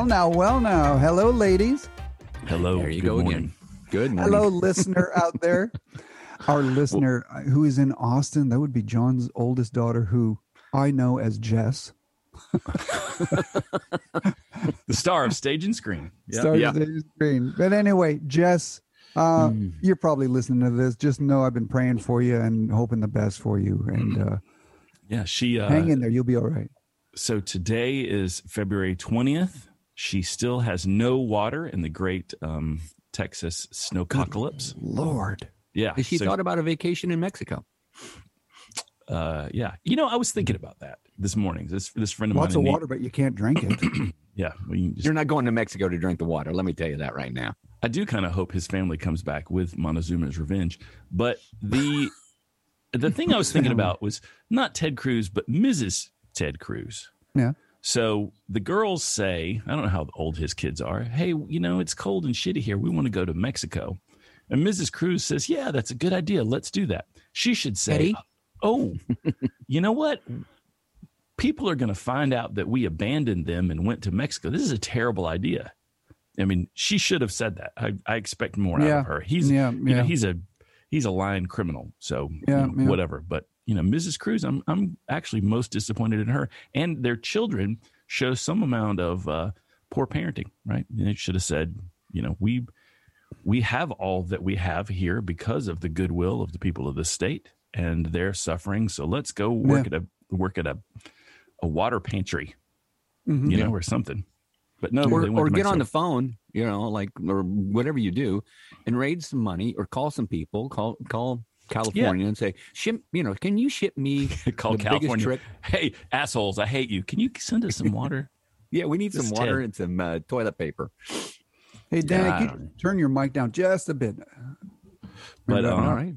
Well, now, well, now. Hello, ladies. Hello. There you go morning. again. Good morning. Hello, listener out there. Our listener uh, who is in Austin, that would be John's oldest daughter, who I know as Jess. The star of stage and screen. Yeah. Stars yeah. the screen. But anyway, Jess, uh, Hmm. you're probably listening to this. Just know I've been praying for you and hoping the best for you. And uh, Yeah. She, uh, hang in there. You'll be all right. so today is February 20th. She still has no water in the great um, Texas snowpocalypse. Lord. Yeah. Has she so, thought about a vacation in Mexico? uh, yeah. You know, I was thinking about that this morning. This this friend of Lots mine. Lots of in water, but you can't drink it. Yeah. Well, you just, You're not going to Mexico to drink the water. Let me tell you that right now. I do kind of hope his family comes back with Montezuma's revenge. But the the thing I was thinking about was not Ted Cruz, but Mrs. Ted Cruz. yeah. So the girls say, I don't know how old his kids are. Hey, you know, it's cold and shitty here. We want to go to Mexico. And Mrs. Cruz says, Yeah, that's a good idea. Let's do that. She should say, Eddie? Uh, oh, you know what? People are going to find out that we abandoned them and went to Mexico. This is a terrible idea. I mean, she should have said that. I, I expect more out of her. He's, Yeah, you know, he's a he's a lying criminal. So you know, yeah. whatever. But you know, Mrs. Cruz, I'm I'm actually most disappointed in her and their children show some amount of uh, poor parenting. Right? They should have said, you know, we we have all that we have here because of the goodwill of the people of the state and their suffering. So let's go work at a work at a a water pantry, Mhm. you know, or something. But no, or or get on the phone, you know, like or whatever you do, and raise some money or call some people, call call California and say, ship, you know, can you ship me call California. Hey, assholes! I hate you. Can you send us some water? Yeah, we need This some water Ted. and some uh, toilet paper. Hey, Danny, Yeah, can you turn your mic down just a bit? But, um, All right.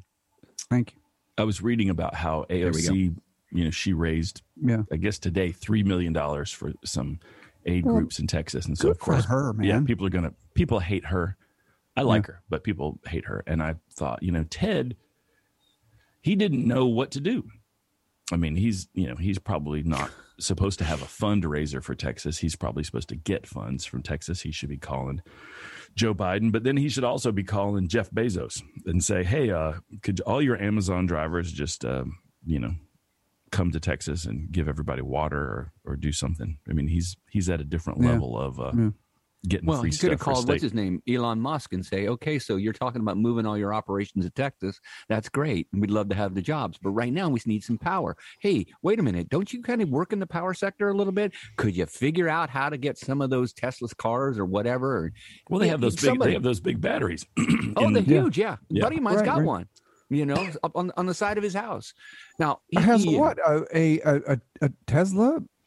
Thank you. I was reading about how. AOC, you know, she raised, Yeah. I guess today, three million dollars for some aid Well, groups in Texas, and so of course, for her, man. yeah, people are gonna people hate her. I like her, but people hate her, and I thought, you know, Ted, he didn't know what to do. I mean, he's you know he's probably not supposed to have a fundraiser for Texas. He's probably supposed to get funds from Texas. He should be calling Joe Biden, but then he should also be calling Jeff Bezos and say, "Hey, uh, could all your Amazon drivers just uh, you know come to Texas and give everybody water or or do something?" I mean, he's he's at a different Yeah. level of uh, Yeah. Getting Well, free he could stuff have called what's his name, Elon Musk, and say, "Okay, so you're talking about moving all your operations to Texas. That's great, and we'd love to have the jobs, but right now we need some power. Hey, wait a minute, don't you kind of work in the power sector a little bit? Could you figure out how to get some of those Tesla's cars or whatever? Or, Well, they have those big somebody- they have those big batteries. oh, in- they're Yeah. huge, yeah. Yeah. Buddy of mine's Right, got right. one. You know, up on on the side of his house. Now he Has he- what a a, a, a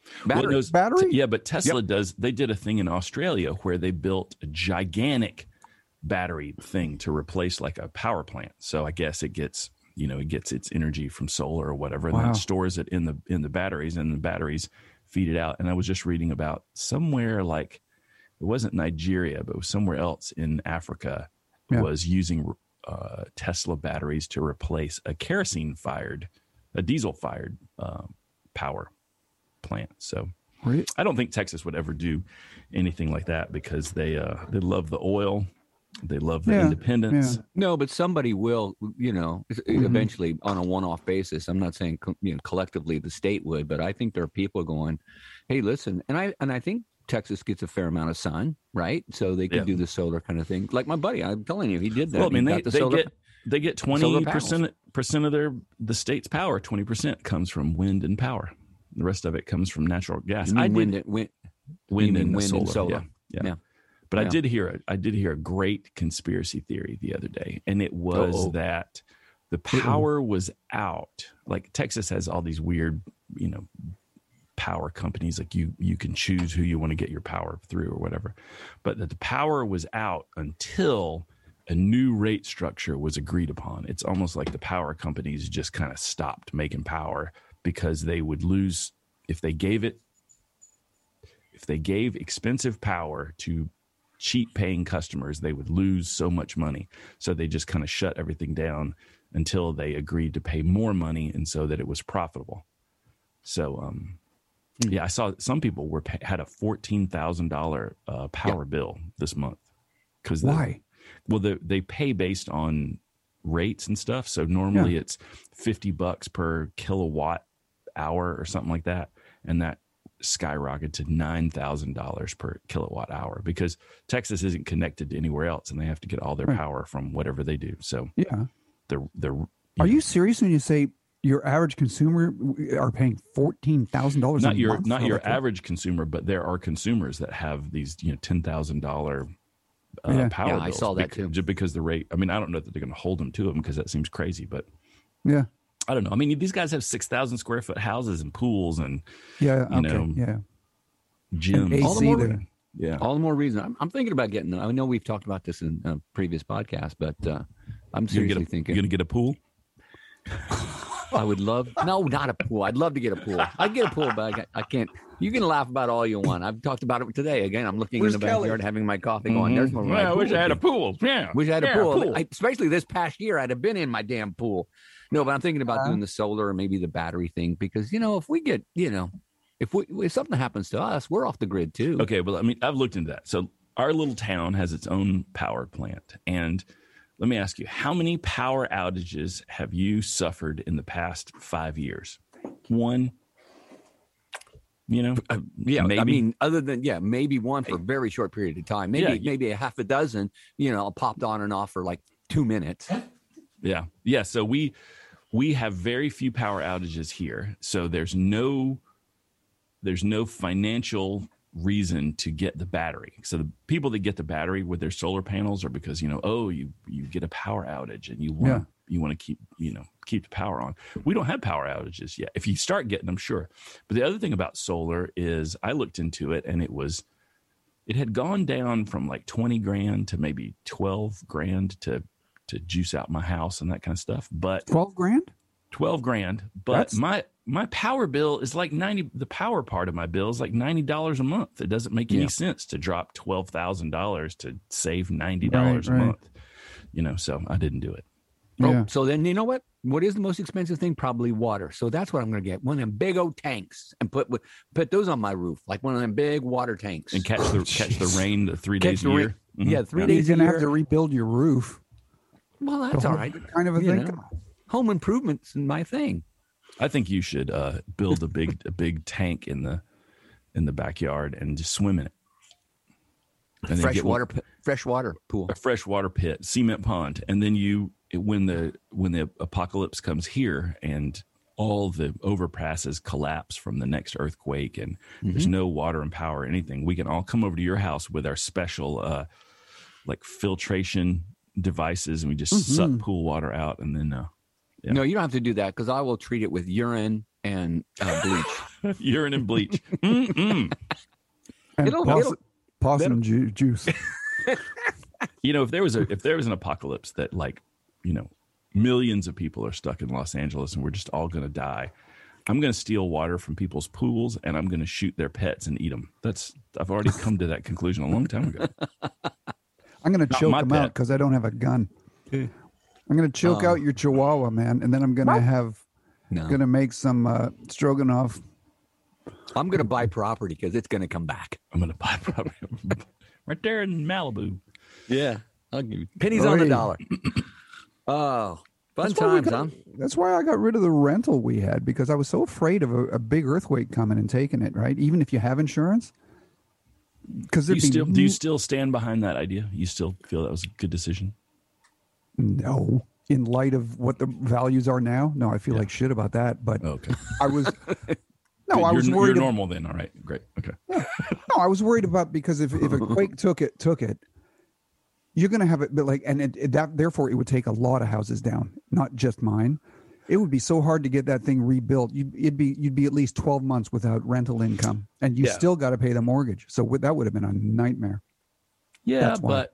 Tesla Well, battery. those- battery? Yeah, but Tesla does. They did a thing in Australia where they built a gigantic battery thing to replace like a power plant. So I guess it gets you know it gets its energy from solar or whatever, and then Wow. it stores it in the in the batteries, and the batteries feed it out. And I was just reading about somewhere like it wasn't Nigeria, but it was somewhere else in Africa Yeah. was using uh, Tesla batteries to replace a kerosene fired, a diesel fired uh, power plant. So Re- I don't think Texas would ever do anything like that because they uh, they love the oil, they love the Yeah, independence. yeah. No, but somebody will, you know, Mhm. eventually on a one-off basis. I'm not saying co- you know, collectively the state would, but I think there are people going, "Hey, listen," and I and I think Texas gets a fair amount of sun, right? So they can Yeah. do the solar kind of thing. Like my buddy, I'm telling you, he did that. Well, I mean, they, the they solar- get they get twenty percent percent of their the state's power. Twenty percent comes from wind and power. The rest of it comes from natural gas. I did wind, and- wind, wind, and, wind solar. and solar. Yeah, yeah. Yeah. But I did hear a, I did hear a great conspiracy theory the other day, and it was Uh-oh. that the power was out. Like Texas has all these weird, you know, power companies. Like you you can choose who you want to get your power through or whatever, but that the power was out until a new rate structure was agreed upon. It's almost like the power companies just kind of stopped making power because they would lose if they gave it if they gave expensive power to cheap paying customers, they would lose so much money. So they just kind of shut everything down until they agreed to pay more money and so that it was profitable. So um Yeah, I saw some people were had a fourteen thousand dollar uh, power bill this month because Why? well, they they pay based on rates and stuff. So normally it's fifty bucks per kilowatt hour or something like that, and that skyrocketed to nine thousand dollars per kilowatt hour because Texas isn't connected to anywhere else, and they have to get all their Right. power from whatever they do. So Yeah. they're they're Are you serious when you say your average consumer are paying fourteen thousand dollars? not your not your average consumer, but there are consumers that have these you know ten thousand dollar uh, Yeah. power. Yeah, I saw that bec- too. Just because the rate, I mean, I don't know that they're going to hold them to them because that seems crazy, but Yeah. I don't know. I mean, these guys have six thousand square foot houses and pools and Yeah. You okay. know, yeah. gyms. AC All the more- there. yeah, All the more reason. I'm, I'm thinking about getting. Them. I know we've talked about this in a previous podcast, but uh, I'm you gonna seriously get a, thinking you gonna get a pool? I would love. No, not a pool. I'd love to get a pool. I'd get a pool, but I, I can't. You can laugh about all you want. I've talked about it today. Again, I'm looking Where's in the Kelly? backyard, having my coffee, going. There's my. my Mm-hmm. I wish I had a pool. Yeah, Wish I had a Yeah, pool. I, especially this past year, I'd have been in my damn pool. No, but I'm thinking about Uh-huh. doing the solar or maybe the battery thing because you know if we get you know if we if something happens to us, we're off the grid too. Okay, well, I mean, I've looked into that. So our little town has its own power plant, and let me ask you, how many power outages have you suffered in the past five years? One. You know, Uh, yeah, I mean, other than yeah, maybe one for a very short period of time. Maybe Yeah, you- maybe a half a dozen. You know, popped on and off for like two minutes. Yeah. Yeah. So we we have very few power outages here. So there's no there's no financial reason to get the battery. So the people that get the battery with their solar panels are because, you know, oh, you you get a power outage and you want Yeah. you want to keep, you know, keep the power on. We don't have power outages yet. If you start getting them, sure. But the other thing about solar is I looked into it and it was it had gone down from like 20 grand to maybe 12 grand to to juice out my house and that kind of stuff but Twelve grand? 12 grand but That's- my my power bill is like 90 the power part of my bill is like $90 a month it doesn't make any sense to drop $12,000 to save $90 Right, a right. month you know so I didn't do it Oh, Yeah. so then you know what? What is the most expensive thing? Probably water. So that's what I'm going to get. One of them big old tanks and put put those on my roof, like one of them big water tanks. and catch the catch the rain the 3 Catch days the a rain. year Mhm. Yeah, three days. You're gonna have to rebuild your roof. Well, that's all right. Kind of a You thing. know. Home improvements in my thing. I think you should uh, build a big a big tank in the in the backyard and just swim in it. And Fresh get one- water, p- fresh water pool. a freshwater pit, cement pond, and then you when the when the apocalypse comes here and all the overpasses collapse from the next earthquake and there's no water and power or anything, we can all come over to your house with our special uh like filtration devices and we just suck pool water out and then uh Yeah. No, you don't have to do that because I will treat it with urine and uh, bleach. urine and bleach. And It'll- poss- it'll- possum ju- juice. you know if there was a if there was an apocalypse that like you know millions of people are stuck in los angeles and we're just all going to die i'm going to steal water from people's pools and i'm going to shoot their pets and eat them that's i've already come to that conclusion a long time ago I'm gonna Not choke my him out because I don't have a gun. I'm gonna choke Oh. out your chihuahua, man, and then I'm gonna have No, gonna make some uh, stroganoff. I'm going to buy property because it's going to come back. i'm going to buy property right there in malibu Yeah, I'll give you pennies on the dollar. oh, fun That's times, got- huh? that's why I got rid of the rental we had because I was so afraid of a, a big earthquake coming and taking it. Right, even if you have insurance, because do you be still do you still stand behind that idea you still feel that was a good decision no. In light of what the values are now, no, I feel like shit about that. But oh, okay I was no, I you're, was you're worried. ab- normal then all right great okay No, I was worried about because if, if a quake took it, took it, you're going to have it, but like, and it, it- that therefore it would take a lot of houses down, not just mine. It would be so hard to get that thing rebuilt. You'd, it'd be you'd be at least twelve months without rental income, and you Yeah. still got to pay the mortgage. So that would have been a nightmare. yeah but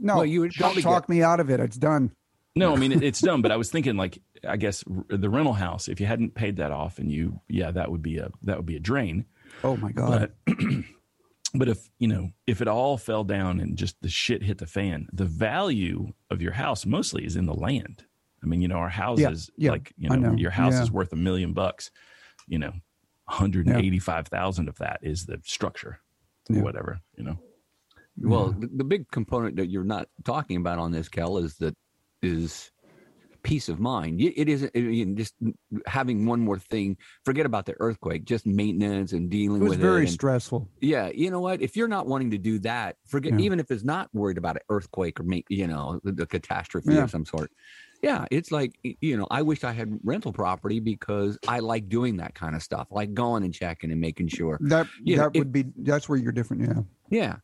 No, Well, you would don't talk me out of it. It's done. No, I mean it, it's done. But I was thinking, like, I guess r- the rental house. If you hadn't paid that off, and you, yeah, that would be a that would be a drain. Oh my god! But but if you know if it all fell down and just the shit hit the fan, the value of your house mostly is in the land. I mean, you know, our houses, yeah, like you know, know. your house Yeah. is worth a million bucks. You know, 185,000 of that is the structure or Yeah. whatever, you know. Well, the, the big component that you're not talking about on this, Kel, is that is peace of mind. Y- It isn't I mean, just having one more thing. Forget about the earthquake, just maintenance and dealing with It was with very it. and- stressful. yeah, you know what? If you're not wanting to do that, forget. Yeah. Even if it's not worried about an earthquake or ma- you know the, the catastrophe Yeah. of some sort. Yeah, it's like you know. I wish I had rental property because I like doing that kind of stuff, like going and checking and making sure. That You know, that if- would be that's where you're different. Yeah. Yeah.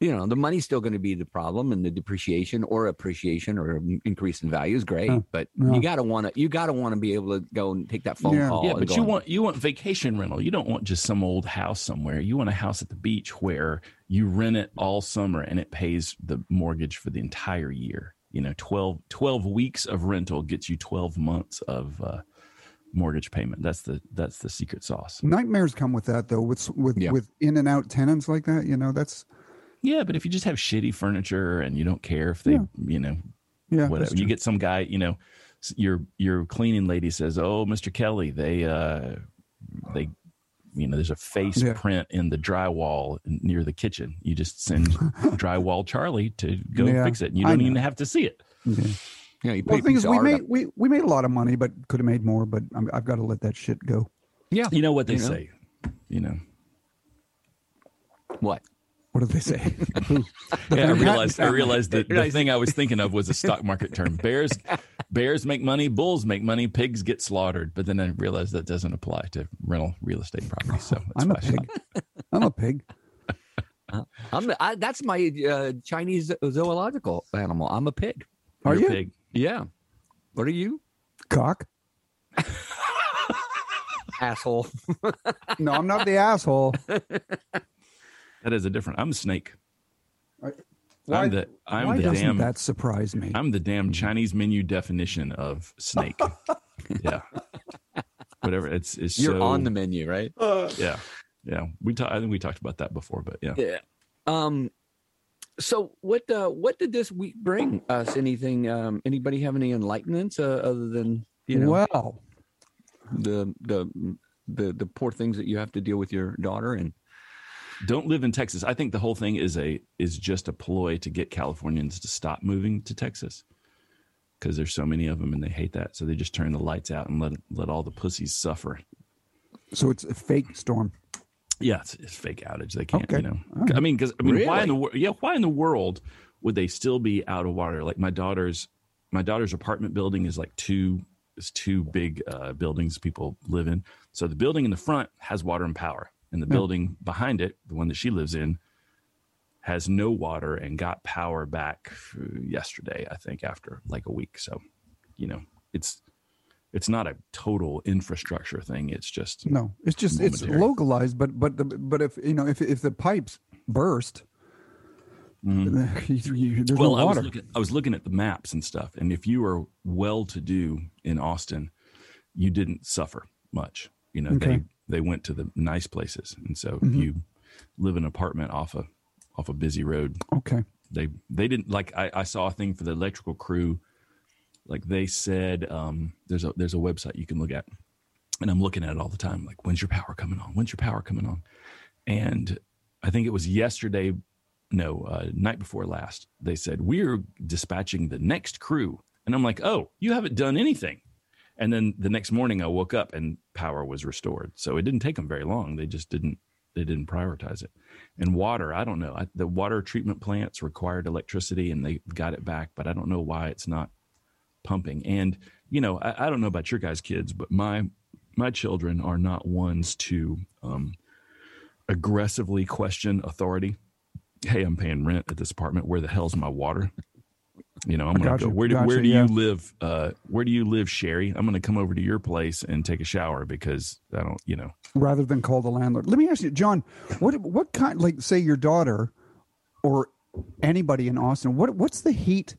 You know, the money's still going to be the problem and the depreciation or appreciation or increase in value is great, Yeah. but Yeah. you got to want to, you got to want to be able to go and take that phone Yeah. call. Yeah, but you want you want vacation rental. You don't want just some old house somewhere. You want a house at the beach where you rent it all summer and it pays the mortgage for the entire year. You know, 12, 12 weeks of rental gets you 12 months of uh, mortgage payment. That's the that's the secret sauce. Nightmares come with that though. With with Yeah. with in and out tenants like that. You know that's Yeah, but if you just have shitty furniture and you don't care if they, Yeah. you know, yeah. whatever. You get some guy, you know, your your cleaning lady says, "Oh, Mr. Kelly, they uh they you know, there's a face Yeah. print in the drywall near the kitchen. You just send drywall Charlie to go Yeah, fix it. And you don't even have to see it. Yeah. you know, you put Well, the thing is, we made up. we we made a lot of money, but could have made more. But I'm, I've got to let that shit go. yeah. You know what they You know? say, you know. What? What did they say? Yeah, I realized I realized that the thing I was thinking of was a stock market term. Bears bears make money, bulls make money, pigs get slaughtered. But then I realized that doesn't apply to rental real estate property. So that's I'm a why I stopped. pig. I'm a pig. I'm that's my uh, Chinese zoological animal. I'm a pig. Are You're a you pig. Yeah. What are you? cock? Asshole. No, I'm not the asshole. That is a different. I'm a snake. Why- I'm the I'm Why the doesn't damn that surprise me? I'm the damn Chinese menu definition of snake. yeah. Whatever. It's it's You're so, on the menu, right? yeah yeah. We talked. I think we talked about that before, but yeah. Yeah. Um. So what? Uh, what did this week bring us? Anything? Um. Anybody have any enlightenments uh, other than you know well, the the the the poor things that you have to deal with your daughter and Don't live in Texas. I think the whole thing is a is just a ploy to get Californians to stop moving to Texas because there's so many of them and they hate that. So they just turn the lights out and let let all the pussies suffer. so it's a fake storm. Yeah, it's, it's fake outage. They can't, Okay. you know. Right. I mean, because I mean, why in the world? Yeah, why in the world would they still be out of water? Like my daughter's, my daughter's apartment building is like two is two big uh, buildings people live in. So the building in the front has water and power, and the Yeah. building behind it, the one that she lives in, has no water and got power back uh, yesterday. I think after like a week. So, you know, it's it's not a total infrastructure thing. It's just No, it's just it's localized. But but the, but if you know if if the pipes burst, you- you- there's Mm-hmm. well, no I was looking. I was looking at the maps and stuff, and if you were well to do in Austin, you didn't suffer much. You know, Okay. They went to the nice places, and so Mhm. if you live in an apartment off a off a busy road, okay, they they didn't like. I, I saw a thing for the electrical crew. Like they said, um, there's a there's a website you can look at, and I'm looking at it all the time. Like, when's your power coming on? When's your power coming on? And I think it was yesterday, no, uh, night before last. They said we're dispatching the next crew, and I'm like, oh, you haven't done anything. And then the next morning, I woke up and power was restored. So it didn't take them very long. They just didn't they didn't prioritize it. And water, I don't know. I, the water treatment plants required electricity, and they got it back, but I don't know why it's not pumping. And you know, I, I don't know about your guys' kids, but my my children are not ones to um, aggressively question authority. Hey, I'm paying rent at this apartment. Where the hell's my water? You know, I'm gonna gotcha, go. Where do gotcha, where do yeah. you live? Uh, where do you live, Sherry? I'm gonna come over to your place and take a shower because I don't. You know, rather than call the landlord. Let me ask you, John, what what kind like say your daughter or anybody in Austin, what what's the heat?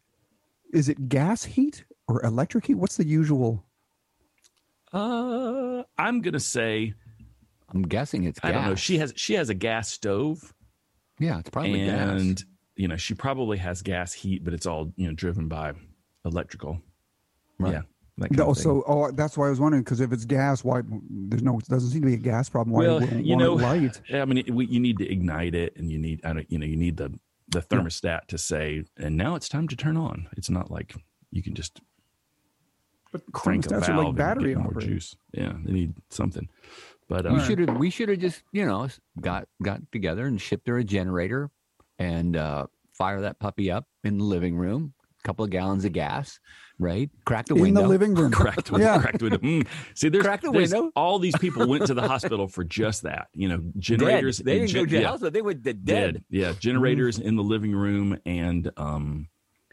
Is it gas heat or electric heat? What's the usual? uh, I'm gonna say I'm guessing it's gas. I don't know. She has she has a gas stove. yeah, it's probably and gas. You know she probably has gas heat but it's all you know driven by electrical Right. yeah That kind No, so oh, that's why I was wondering because if it's gas, why there's no doesn't seem to be a gas problem. Why Well, wouldn't you know, light? Yeah, I mean, it, we, you need to ignite it, and you need, I don't, you know, you need the the thermostat to say, and now it's time to turn on. It's not like you can just But crank a valve are like and battery get more operated. juice. Yeah, they need something. But We um, should have we should have just you know got got together and shipped her a generator and uh, fire that puppy up in the living room. A couple of gallons of gas, right? Crack the in window. In the living room. cracked with Yeah. cracked with mm. see there's, Crack the there's- window. all these people went to the hospital for just that you know Dead. generators They didn't gen- go to the yeah, but they went dead. dead yeah generators in the living room and um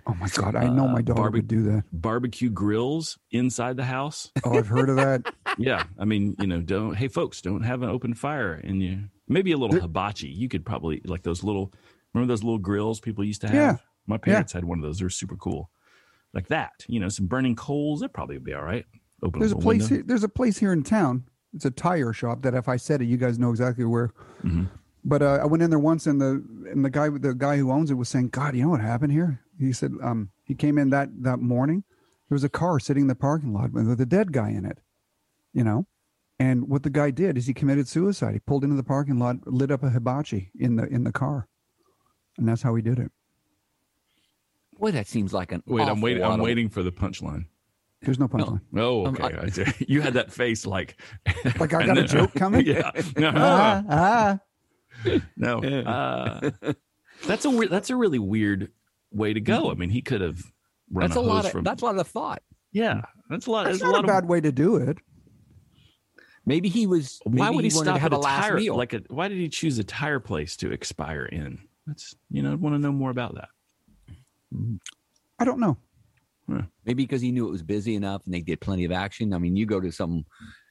Oh my god, I know my Uh, daughter would do that. barbecue grills inside the house Oh, I've heard of that. yeah i mean you know don't hey folks don't have an open fire and you maybe a little hibachi you could probably like those little remember those little grills people used to have Yeah. my parents had one of those they're super cool like that you know some burning coals that probably would be all right open There's a up place. Here, there's a place here in town. It's a tire shop that if I said it, you guys know exactly where. Mhm. But uh, I went in there once, and the and the guy the guy who owns it was saying, "God, you know what happened here?" He said, um, he came in that that morning. There was a car sitting in the parking lot with a dead guy in it. You know, and what the guy did is he committed suicide. He pulled into the parking lot, lit up a hibachi in the in the car, and that's how he did it. Boy, that seems like an wait i'm waiting i'm of- waiting for the punchline There's no punchline. Oh, Um, okay. I- I you had that face like Like I and got a joke coming. yeah. No, Ah, ah. no. Uh, that's a weird. That's a really weird way to go. I mean, he could have run That's a a hose lot of from. that's a lot of thought. yeah, that's a lot. That's That's, a not lot a of. bad way to do it. Maybe he was. why would he, wanted to stop have at a a last tire? meal? Like a. Why did he choose a tire place to expire in? That's you know. I want to know more about that. I don't know. Maybe because he knew it was busy enough and they did plenty of action. I mean, you go to some,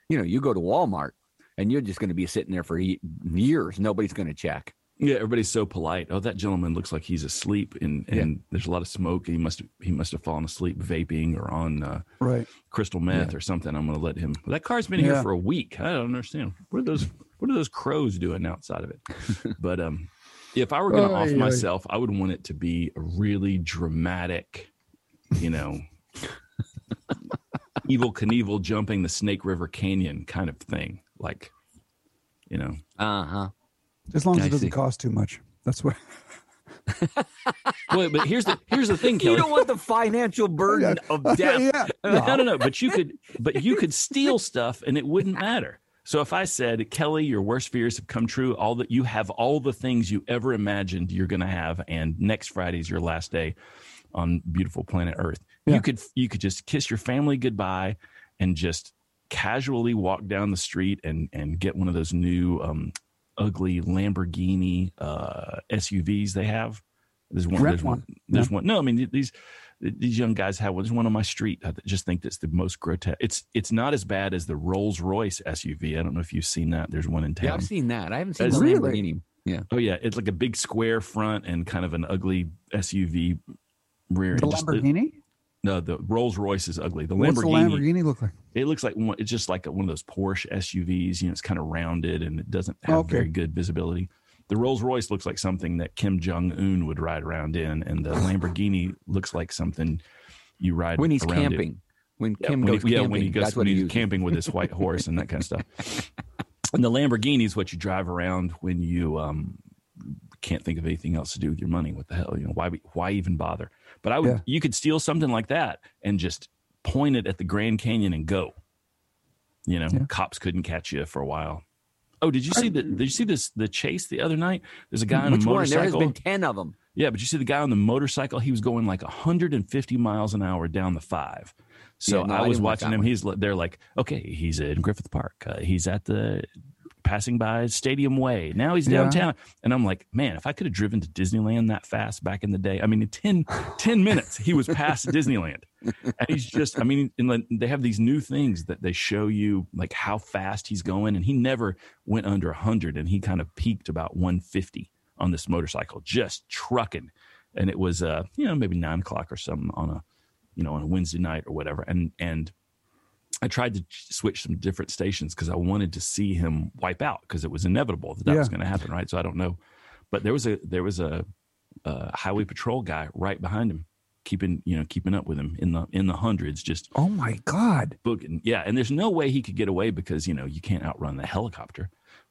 you know, you go to Walmart and you're just going to be sitting there for years. Nobody's going to check. Yeah, everybody's so polite. Oh, that gentleman looks like he's asleep, and and there's a lot of smoke. He must he must have fallen asleep vaping or on uh, Right. crystal meth or something. I'm going to let him. That car's been here for a week. I don't understand. What are those? What are those crows doing outside of it? but um, if I were going to Ay, off ay. myself, I would want it to be a really dramatic, you know, Evel Knievel jumping the Snake River Canyon kind of thing. Like, you know, Uh huh. As long as I it doesn't see. cost too much. That's what. well, but here's the here's the thing, You don't want the financial burden of death. yeah. no, no, no. But you could, but you could steal stuff, and it wouldn't matter. So if I said, Kelly, your worst fears have come true, all that you have all the things you ever imagined you're going to have, and next Friday is your last day on beautiful planet Earth, Yeah. you could you could just kiss your family goodbye and just casually walk down the street and and get one of those new um, ugly Lamborghini uh, SUVs they have. There's one. There's one. one. There's one. No, I mean these these young guys have one. There's one on my street. I just think that's the most grotesque. It's it's not as bad as the Rolls Royce SUV. I don't know if you've seen that. There's one in town. Yeah, I've seen that. I haven't seen That's- the Really? Lamborghini. Yeah. oh yeah, it's like a big square front and kind of an ugly SUV rear. The just- Lamborghini? no, the Rolls Royce is ugly. The What's the Lamborghini, Lamborghini look like? it looks like one, it's just like one of those Porsche SUVs. You know, it's kind of rounded and it doesn't have Okay. very good visibility. The Rolls Royce looks like something that Kim Jong Un would ride around in, and the Lamborghini looks like something you ride When he's around in. camping. When Yeah, Kim when goes he, yeah, camping. when he goes that's when he's uses. camping with his white horse and that kind of stuff. And the Lamborghini is what you drive around when you um, can't think of anything else to do with your money. What the hell? You know why? Why even bother? But I would. Yeah. You could steal something like that and just point it at the Grand Canyon and go. You know, Yeah. cops couldn't catch you for a while. Oh, did you see the? Did you see this? The chase the other night. There's a guy on a one? There has been 10 of them. Yeah, but you see the guy on the motorcycle, he was going like 150 miles an hour down the five. So Yeah, no, I was watching him. one. He's they're like, okay, he's in Griffith Park. Uh, he's at the passing by Stadium Way. Now he's Yeah. downtown. And I'm like, man, if I could have driven to Disneyland that fast back in the day, I mean, in 10, 10 minutes, he was past Disneyland. And he's just, I mean, they have these new things that they show you like how fast he's going. And he never went under 100 and he kind of peaked about 150 on this motorcycle, just trucking. And it was, uh, you know, maybe nine o'clock or something on a, you know, on a Wednesday night or whatever. And, and, I tried to switch some different stations because I wanted to see him wipe out because it was inevitable that that was going to happen, right? So I don't know, but there was a there was a, a highway patrol guy right behind him, keeping you know keeping up with him in the in the hundreds, just Oh my God. booking. Yeah, and there's no way he could get away because you know you can't outrun the helicopter.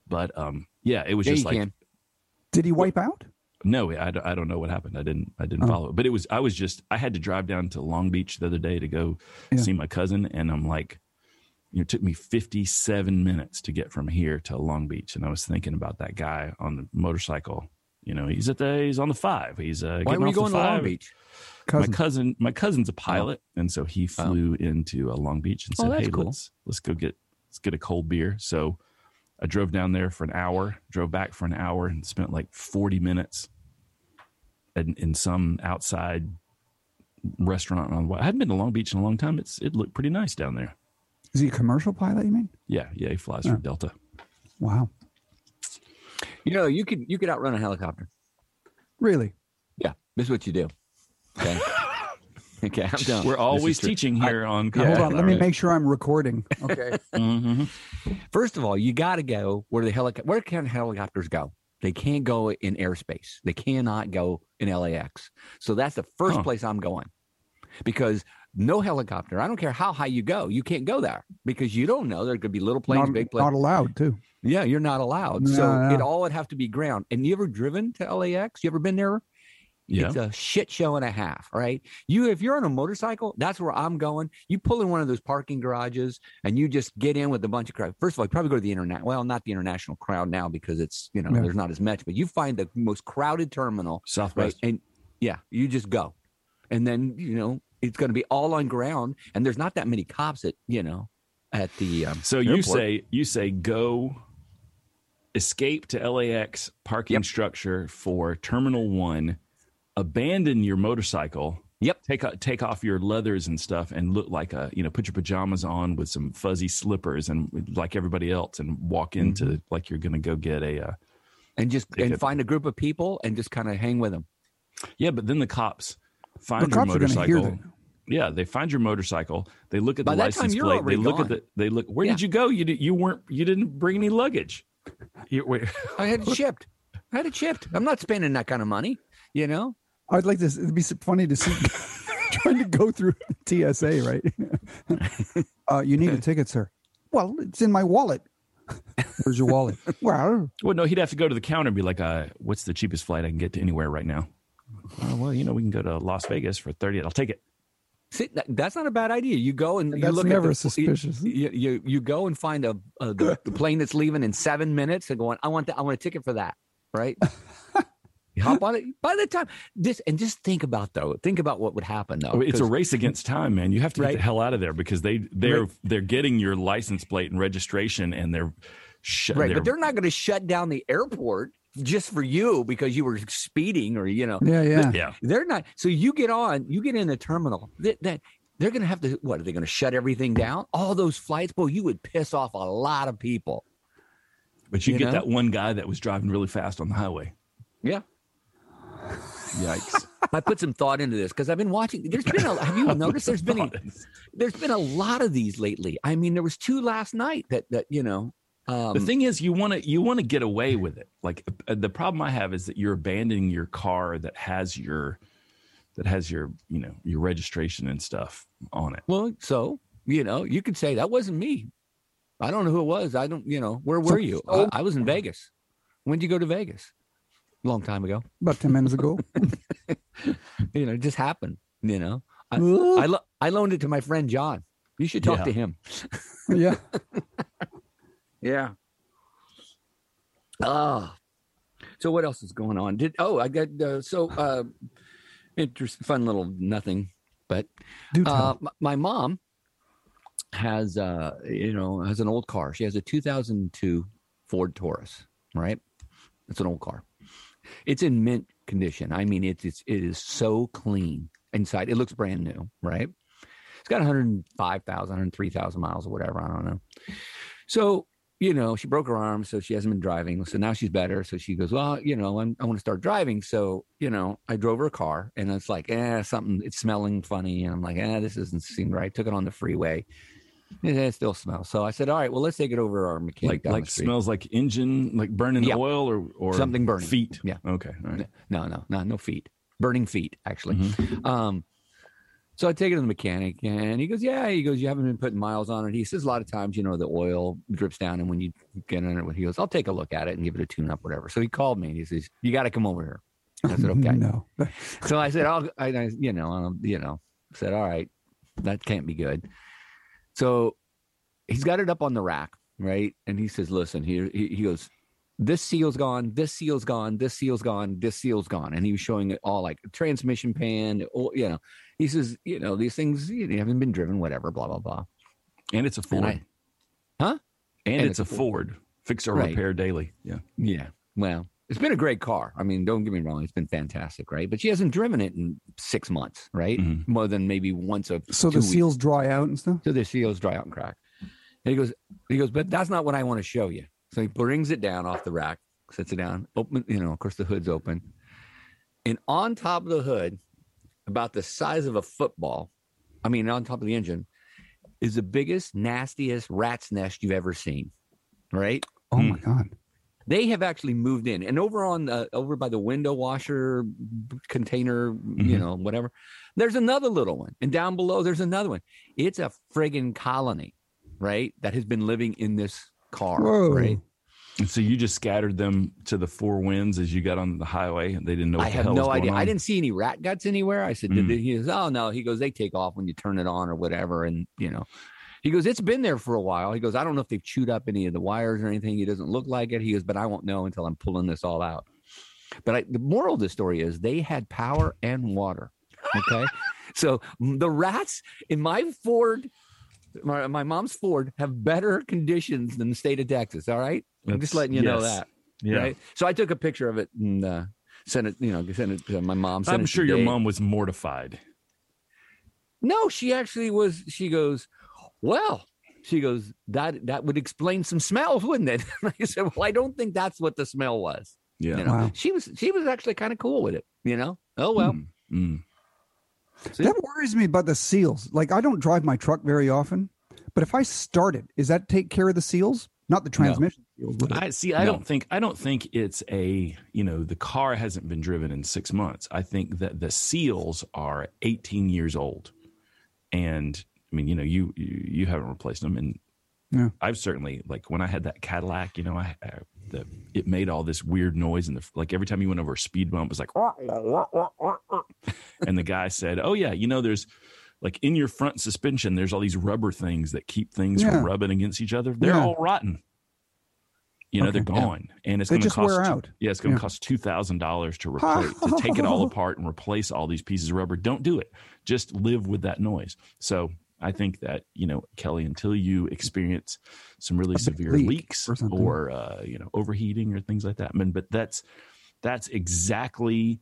But um, yeah, it was Yeah, just like can. Did he wipe out? No, I, don't- I don't know what happened. I didn't I didn't Oh. follow it. But it was I was just I had to drive down to Long Beach the other day to go Yeah. see my cousin, and I'm like, you know, it took me 57 minutes to get from here to Long Beach, and I was thinking about that guy on the motorcycle. You know, he's at the he's on the five. He's uh, Why were you going to Long. Beach? Cousin. My cousin, my cousin's a pilot, and so he flew into uh, Long Beach and Oh, said, "Hey, cool. let's let's go get let's get a cold beer." So I drove down there for an hour, drove back for an hour, and spent like forty minutes in, in some outside restaurant. On the I hadn't been to Long Beach in a long time. It's it looked pretty nice down there. Is he a commercial pilot, you mean? Yeah, yeah, he flies Yeah. for Delta. Wow. You know, you could you could outrun a helicopter. Really? Yeah, this is what you do. Okay. okay, I'm done. We're always is true. teaching here on. Yeah. Hold on. Let me make sure I'm recording. Okay. hmm First of all, you got to go where the helic- where can helicopters go? They can't go in airspace. They cannot go in LAX. So that's the first Huh. place I'm going. Because no helicopter, I don't care how high you go, you can't go there because you don't know. There could be little planes, not, big planes. not allowed, too. yeah, you're not allowed. so no. it all would have to be ground. And you ever driven to LAX? You ever been there? Yeah, It's a shit show and a half, right? You, if you're on a motorcycle, that's where I'm going. You pull in one of those parking garages and you just get in with a bunch of crowd. First of all, you probably go to the internet. Well, not the international crowd now because it's you know Yeah. there's not as much. But you find the most crowded terminal, right? Southwest. And yeah, you just go, and then you know it's going to be all on ground, and there's not that many cops at you know at the. Um, So you airport. say you say go escape to LAX parking Yep. structure for Terminal One, abandon your motorcycle. Yep. Take take off your leathers and stuff and look like a you know put your pajamas on with some fuzzy slippers and like everybody else and walk into Mm-hmm. like you're gonna go get a uh, and just and it. find a group of people and just kind of hang with them. yeah but then the cops The find your cops are hear motorcycle yeah they find your motorcycle they look at By the that time, license you're plate they already look at the they look where Yeah. did you go you did, you weren't you didn't bring any luggage you, wait, I had it shipped. I had it shipped. I'm not spending that kind of money, you know. I'd like to. It'd be funny to see trying to go through TSA, right? uh, you need a ticket, sir. Well, it's in my wallet. Where's your wallet? Well, Well, no, he'd have to go to the counter and be like, uh, "What's the cheapest flight I can get to anywhere right now?" Uh, well, you know, we can go to Las Vegas for thirty. I'll take it. See, that, that's not a bad idea. You go and you look never at the, suspicious. You, you you go and find a, a the, the plane that's leaving in seven minutes and going. I want that. I want a ticket for that. Right. You hop on it. By the time this and just think about though. Think about what would happen though. Oh, it's a race against time, man. You have to get Right. the hell out of there because they they're Right. they're getting your license plate and registration, and they're sh- right, but they're not going to shut down the airport just for you because you were speeding or you know yeah, yeah. yeah. they're not so you get on you get in the terminal that, that they're going to have to what are they going to shut everything down all those flights boy you would piss off a lot of people But you, You get know? that one guy that was driving really fast on the highway. yeah Yikes! i put some thought into this because i've been watching there's been a have you noticed there's been a, there's been a lot of these lately. I mean there was two last night that that you know um the thing is, you want to you want to get away with it. Like uh, the problem I have is that you're abandoning your car that has your that has your you know your registration and stuff on it. well so you know you could say that wasn't me. I don't know who it was. I don't you know where were you? I, I was in vegas. When did you go to vegas long time ago About ten minutes ago. you know, it just happened. You know, I I, lo- I loaned it to my friend John. You should talk Yeah. to him. yeah. Yeah. Ah. so what else is going on? Did oh I got uh, so uh, interesting, fun little nothing, but Do tell. uh, m- my mom has uh you know has an old car. She has a 2002 Ford Taurus, right? It's an old car. It's in mint condition. I mean, it's it's it is so clean inside. It looks brand new, right? It's got 105,000, 103,000 miles or whatever. I don't know. So you know, she broke her arm, so she hasn't been driving. So now she's better. So she goes, well, you know, I'm, I want to start driving. So you know, I drove her a car, and it's like, eh, something. It's smelling funny, and I'm like, eh, this doesn't seem right. Took it on the freeway. Yeah, it still smells. So I said, all right, well, let's take it over our mechanic Like down like the smells like engine like burning Yeah. oil or or Something burning. feet. Yeah. Okay. All right. No, no, no, no feet. Burning feet, actually. Mhm. Um, So I take it to the mechanic, and he goes, "Yeah." He goes, "You haven't been putting miles on it." He says a lot of times, you know, the oil drips down, and when you get in it, he goes, "I'll take a look at it and give it a tune up, whatever." So he called me and he says, "You got to come over here." I said, "Okay." no. So I said, "I'll," I, I you know, um, you know, said, "All right, that can't be good." So he's got it up on the rack, right? And he says, "Listen, here," he, he goes, "This seal's gone. This seal's gone. This seal's gone. This seal's gone." And he was showing it all like transmission pan, or, you know. He says, "You know, these things you know, haven't been driven, whatever, blah blah blah." And it's a Ford. I- Huh? And, And it's, a Ford. Fix or Right. repair daily. Yeah. Yeah. Well, it's been a great car. I mean, don't get me wrong; it's been fantastic, right? But she hasn't driven it in six months, right? Mhm. More than maybe once a So two the weeks. seals dry out and stuff. So the seals dry out and crack. And he goes, he goes, but that's not what I want to show you. So he brings it down off the rack, sets it down, open, you know, of course the hood's open. And on top of the hood, about the size of a football, I mean, on top of the engine, is the biggest, nastiest rat's nest you've ever seen. Right? Oh my god. They have actually moved in. And over on uh, over by the window washer container, you Mhm. know, whatever, there's another little one. And down below, there's another one. It's a friggin' colony, right? That has been living in this car, Whoa. right? And so you just scattered them to the four winds as you got on the highway and they didn't know what I the have hell no was going idea. on. I didn't see any rat guts anywhere. I said, did Mm. they? he goes, oh no. He goes, they take off when you turn it on or whatever. And you know, he goes, it's been there for a while. He goes, I don't know if they've chewed up any of the wires or anything. He doesn't look like it. He goes, but I won't know until I'm pulling this all out. But I, the moral of the story is they had power and water. Okay, so the rats in my Ford. My, my mom's Ford have better conditions than the state of Texas. All right, I'm just letting you know that. Yeah. Right. So I took a picture of it and uh, sent it. You know, sent it to my mom. I'm sure your mom was mortified. No, she actually was. She goes, well. She goes that that would explain some smells, wouldn't it? I said, well, I don't think that's what the smell was. Yeah. You know, Wow. she was she was actually kind of cool with it. You know. Oh well. Mm, mm. See? That worries me about the seals. Like I don't drive my truck very often, but if I start it, does that take care of the seals? Not the transmission seals. would it? I see. I No. don't think. I don't think it's a. You know, the car hasn't been driven in six months. I think that the seals are 18 years old, and I mean, you know, you you, you haven't replaced them, and Yeah. I've certainly like when I had that Cadillac. You know, I, I the it made all this weird noise, and the like every time you went over a speed bump, it was like, and the guy said, "Oh yeah, you know, there's." Like in your front suspension, there's all these rubber things that keep things Yeah. from rubbing against each other. They're Yeah. all rotten. You know, Okay. they're Yeah. gone, and it's going to cost out. yeah, it's going to Yeah. cost two thousand dollars to replace to take it all apart and replace all these pieces of rubber. Don't do it. Just live with that noise. So I think that you know, Kelly, until you experience some really big severe leak leaks or or uh, you know overheating or things like that. I mean, but that's that's exactly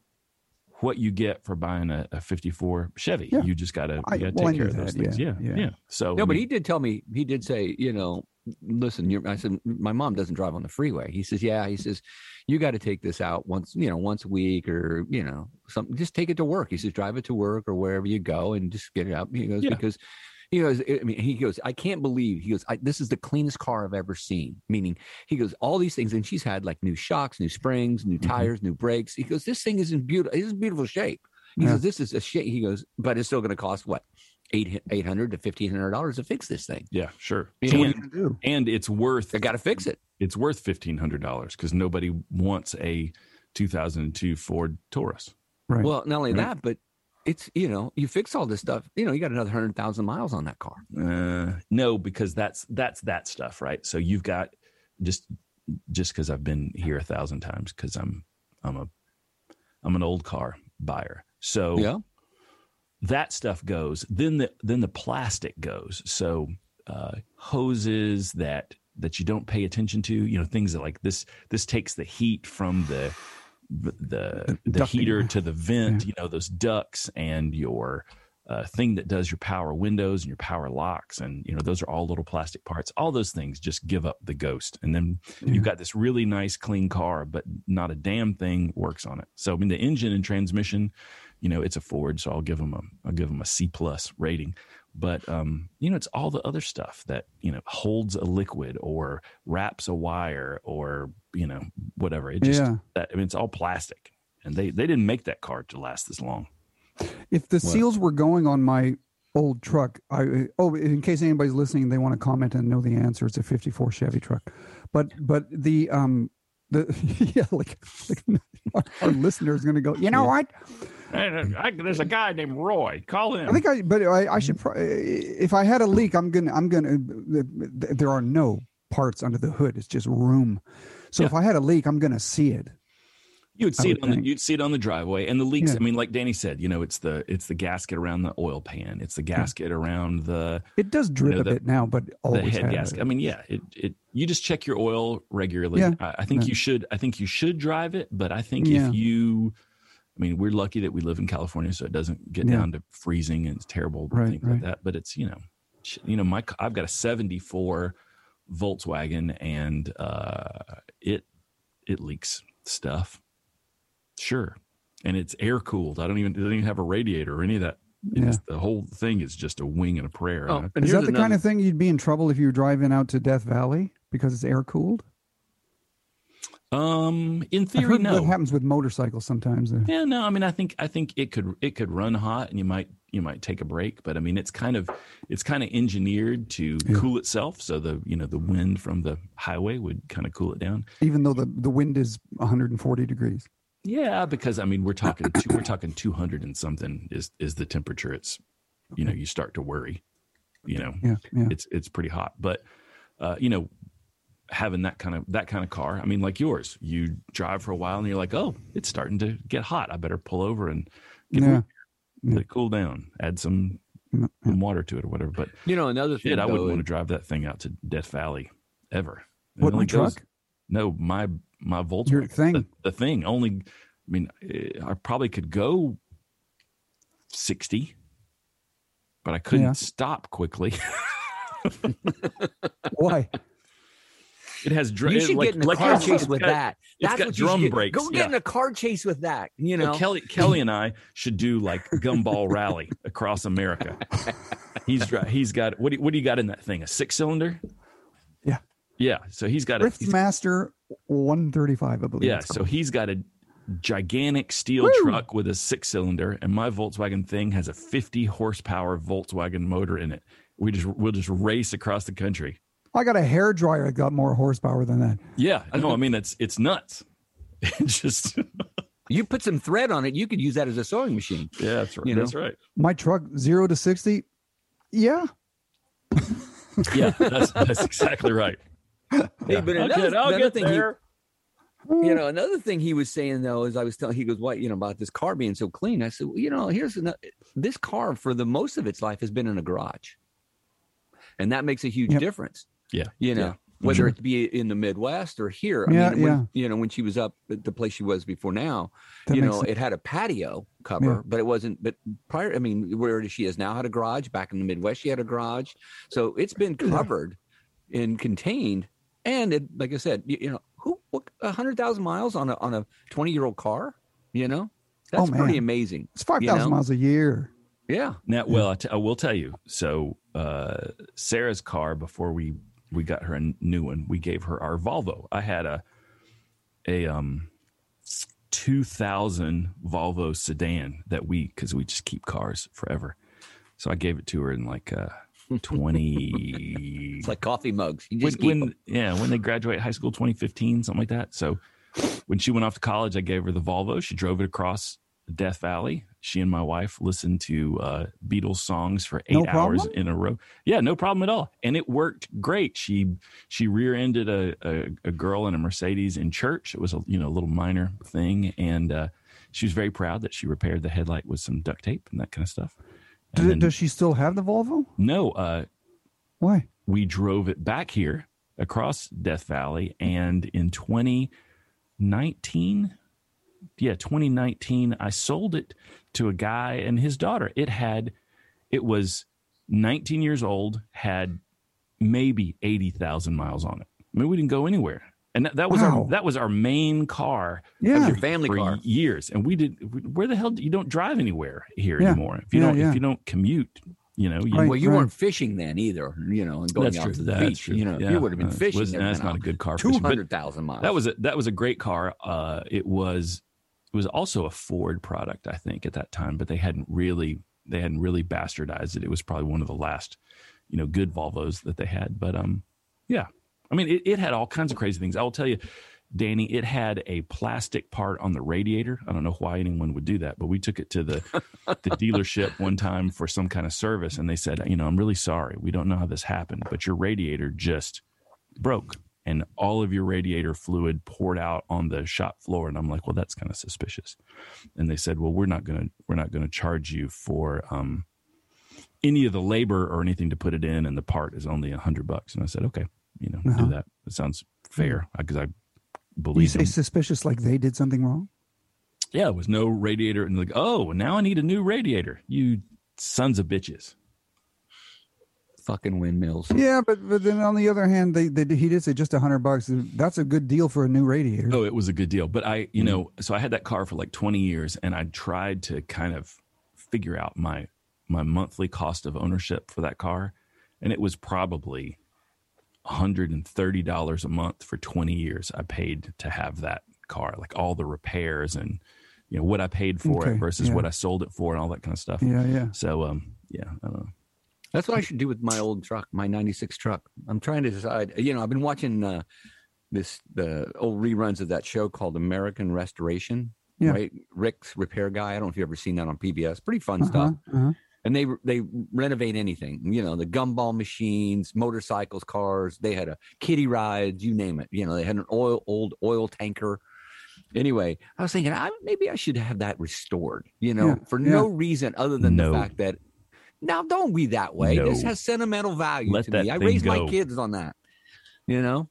what you get for buying a, a 54 Chevy. Yeah. You just got to you got to well, I take care of those that. things. Yeah, Yeah, yeah. yeah. So No, I but mean, he did tell me. He did say, you know, listen. You're, I said my mom doesn't drive on the freeway. He says, yeah. He says you got to take this out once, you know, once a week or you know, something. Just take it to work. He says drive it to work or wherever you go and just get it out. He goes Yeah. because. He goes. I mean, he goes. I can't believe. He goes. I, this is the cleanest car I've ever seen. Meaning, he goes. All these things, and she's had like new shocks, new springs, new Mhm. tires, new brakes. He goes. This thing is in beautiful. It's in beautiful shape. He Yeah. says. This is a shape. He goes. But it's still going to cost what eight eight hundred to fifteen hundred dollars to fix this thing. yeah, sure. You So know, And, do? and it's worth I got to fix it. it's worth fifteen hundred dollars because nobody wants a 2002 Ford Taurus. Right. Well, not only Right. that, but it's you know you fix all this stuff. You know you got another hundred thousand miles on that car. Uh, no, because that's that's that stuff, right? So you've got just just because I've been here a thousand times because I'm I'm a I'm an old car buyer. So Yeah. That stuff goes. Then the then the plastic goes. So uh, hoses that that you don't pay attention to. You know things that like this. This takes the heat from the the the heater to the vent. You know those ducts and your uh, thing that does your power windows and your power locks and you know those are all little plastic parts all those things just give up the ghost and then Yeah. you've got this really nice clean car but not a damn thing works on it so i mean the engine and transmission you know it's a ford so i'll give them a i'll give them a c plus rating. But um you know it's all the other stuff that you know holds a liquid or wraps a wire or you know whatever. It just yeah. that, i mean it's all plastic and they they didn't make that car to last this long. If the seals were going on my old truck, I oh, in case anybody's listening, they want to comment and know the answer. It's a '54 Chevy truck, but but the um the yeah like, like our, our listener is going to go. You know what? And, I, there's a guy named Roy. Call him. I think I, but I, I should. pro- If I had a leak, I'm gonna, I'm gonna. There are no parts under the hood. It's just room. So if I had a leak, I'm gonna see it. You would see would it on the, you'd see it on the driveway, and the leaks. Yeah. I mean, like Danny said, you know, it's the it's the gasket around the oil pan. It's the gasket around the It does drip know, a bit now, but always the head gasket. it. I mean, yeah, it it you just check your oil regularly. Yeah. I, I think Yeah. you should. I think you should drive it, but I think Yeah. if you, I mean, we're lucky that we live in California, so it doesn't get Yeah. down to freezing and it's terrible and Right, things like that. But it's you know, you know, my I've got a '74 Volkswagen, and uh, it it leaks stuff. Sure, and it's air cooled. I don't even it doesn't even have a radiator or any of that. Yeah. It's, the whole thing is just a wing and a prayer. Oh, and Is that the kind of thing you'd be in trouble if you were driving out to Death Valley because it's air cooled? Um, in theory, no. that happens with motorcycles sometimes. Yeah, no. I mean, I think I think it could it could run hot, and you might you might take a break. But I mean, it's kind of it's kind of engineered to Yeah. cool itself, so the you know the wind from the highway would kind of cool it down. Even though the, the wind is 140 degrees. Yeah, because I mean, we're talking two, we're talking two hundred and something is is the temperature. It's you know you start to worry. You know, Yeah, yeah. it's it's pretty hot, but uh, you know having that kind of that kind of car i mean like yours you drive for a while and you're like oh it's starting to get hot i better pull over and get Yeah. yeah. Yeah. it cool down add some, Mm, some water to it or whatever but You know, another thing. shit i wouldn't though, want to drive that thing out to death valley ever What, only my truck? no my my volkswagen Your thing? the, the thing only i mean eh, i probably could go 60 but i couldn't Yeah. stop quickly Why? it has dr- You should like- get in a like car it's chase got- with that. it's That's got what you should drum get. brakes, Go get yeah. in a car chase with that. You know, Well, Kelly Kelly and I should do like gumball rally across America. He's he's got what do, you- what do you got in that thing? A six cylinder? Yeah. Yeah. So he's got a he's- Thriftmaster 135, I believe. yeah. So he's got a gigantic steel Woo! truck with a six cylinder, and my Volkswagen thing has a fifty horsepower Volkswagen motor in it. We just we'll just race across the country. I got a hair dryer that got more horsepower than that. Yeah. No, I mean it's it's nuts. It's just you put some thread on it, you could use that as a sewing machine. yeah, that's right. You know? That's right. My truck, zero to 60. Yeah. Yeah, that's that's exactly right. Hey, Yeah. but I'll another, get- I'll another get thing he, you know, another thing he was saying though is I was telling he goes, "What you know about this car being so clean?" I said, well, "You know, here's another, this car for the most of its life has been in a garage, and that makes a huge Yep. difference. Yeah. You know, Yeah. whether Sure. it be in the Midwest or here. I Yeah, mean, when, yeah. you know, when she was up at the place she was before now, That you know, sense. it had a patio cover, Yeah. but it wasn't. But prior, I mean, where she is now had a garage. Back in the Midwest, she had a garage, so it's been covered and contained. And it, like I said, you, you know, who a hundred thousand miles on a on a twenty year old car, you know, that's Oh, pretty amazing. It's 5,000 know? miles a year. Yeah, Now, well, I, t- I will tell you. So, uh, Sarah's car before we we got her a new one, we gave her our Volvo. I had a a um 2000 Volvo sedan that we because we just keep cars forever. So I gave it to her in like uh 20 it's like coffee mugs. You just keep when 'em. yeah when they graduate high school 2015 something like that. So when she went off to college i gave her the volvo. She drove it across death valley. She and my wife listened to uh, beatles songs for eight No hours in a row. Yeah no problem at all. And it worked great. She she rear-ended a, a, a girl in a mercedes in church. It was a you know a little minor thing. And uh, she was very proud that she repaired the headlight with some duct tape and that kind of stuff Then- does she still have the Volvo? no uh, Why? we drove it back here across Death Valley, and in 2019, yeah, 2019, I sold it to a guy and his daughter. It had, it was 19 years old, had maybe 80,000 miles on it. I mean, we didn't go anywhere. And that, that was Wow. our that was our main car Yeah. your family for car. years, and we did. Where the hell do you don't drive anywhere here Yeah. anymore? If you Yeah, don't, yeah. if you don't commute, you know, you, Right. Well, you weren't fishing then either, you know, and going that's out true. to the That's beach. true. You know, Yeah. you would have been Uh, fishing. was- there That's not a good car. Two fishing, but hundred thousand miles. That was a, that was a great car. Uh, it was it was also a Ford product, I think, at that time, but they hadn't really they hadn't really bastardized it. It was probably one of the last, you know, good Volvos that they had. But um, yeah, I mean, it, it had all kinds of crazy things. I will tell you, Danny, it had a plastic part on the radiator. I don't know why anyone would do that, but we took it to the the dealership one time for some kind of service, and they said, you know, I'm really sorry, we don't know how this happened, but your radiator just broke, and all of your radiator fluid poured out on the shop floor. And I'm like, well, that's kind of suspicious. And they said, well, we're not gonna we're not gonna charge you for um, any of the labor or anything to put it in, and the part is only a hundred bucks. And I said, okay, you know, Uh-huh. do that. It sounds hmm. fair uh, because I believe. You believe say them. suspicious like they did something wrong? Yeah, it was no radiator, and like, oh, now I need a new radiator. You sons of bitches. Fucking windmills. Yeah, but but then on the other hand, they, they he did say just a hundred bucks. That's a good deal for a new radiator. Oh, it was a good deal. But I, you hmm. know, so I had that car for like 20 years and I tried to kind of figure out my my monthly cost of ownership for that car. And it was probably $130 a month for 20 years I paid to have that car, like all the repairs and you know what I paid for Okay, it versus yeah. what I sold it for and all that kind of stuff. Yeah, yeah. So um yeah, I don't know. That's what I should do with my old truck, my '96 truck. I'm trying to decide. You know, I've been watching uh, this the old reruns of that show called American Restoration. Yeah. Right, Rick's repair guy. I don't know if you've ever seen that on PBS. Pretty fun Uh-huh, stuff. uh-huh. And they they renovate anything. You know, the gumball machines, motorcycles, cars. They had a kiddie rides, you name it. You know, they had an oil old oil tanker. Anyway, I was thinking I, maybe I should have that restored. You know, Yeah, for yeah. no reason other than No. the fact that now don't be that way. This has sentimental value Let to me. I raised my kids on that. You know,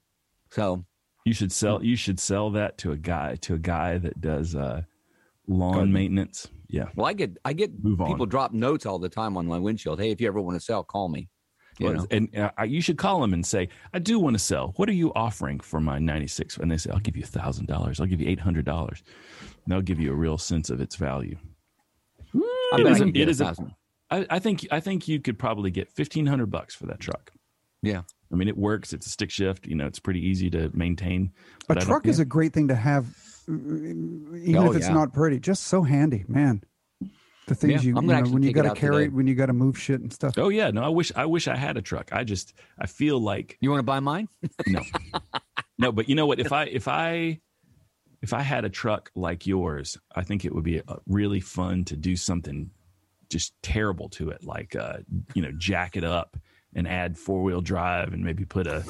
so You should sell you should sell that to a guy to a guy that does uh lawn Garden. maintenance. Yeah. well, I get I get Move on. people drop notes all the time on my windshield. Hey, if you ever want to sell, call me. You Well, and uh, you should call them and say, "I do want to sell. What are you offering for my '96?" And they say, "I'll give you thousand dollars. I'll give you eight hundred dollars." They'll give you a real sense of its value. I it bet I is a- can get it a is a- thousand. I, I think I think you could probably get fifteen hundred bucks for that truck. Yeah. I mean, it works. It's a stick shift. You know, it's pretty easy to maintain. A but I don't- truck is a great thing to have, even Oh, if it's yeah. not pretty. Just so handy, man. The things Yeah, you, I'm you know, when you got to carry, today. when you got to move shit and stuff. Oh yeah, no. I wish I wish I had a truck. I just I feel like You want to buy mine? no no but you know what if i if i if i had a truck like yours i think it would be uh, really fun to do something just terrible to it like uh you know jack it up and add four-wheel drive and maybe put a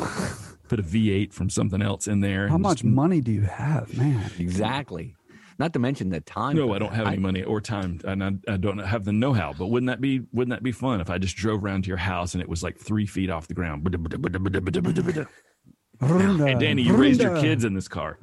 put a v8 from something else in there How much just- money do you have, man? Exactly. Not to mention the time. no i don't that. have any money or time and I, I don't have the know-how but wouldn't that be wouldn't that be fun if i just drove around to your house and it was like three feet off the ground hey danny you raised your kids in this car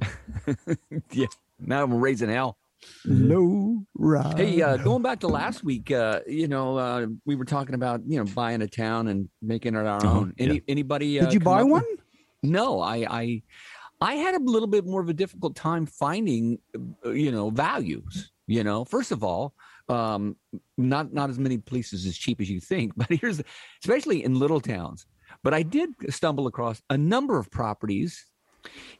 yeah. Now I'm raising hell. Low ride. Hey, uh, going back to last week, uh, you know, uh, we were talking about you know buying a town and making it our Uh-huh, own. Any anybody? Uh, did you buy up with- one? No, I, I, I had a little bit more of a difficult time finding, uh, you know, values. You know, first of all, um, not not as many places as cheap as you think, but here's, especially in little towns. But I did stumble across a number of properties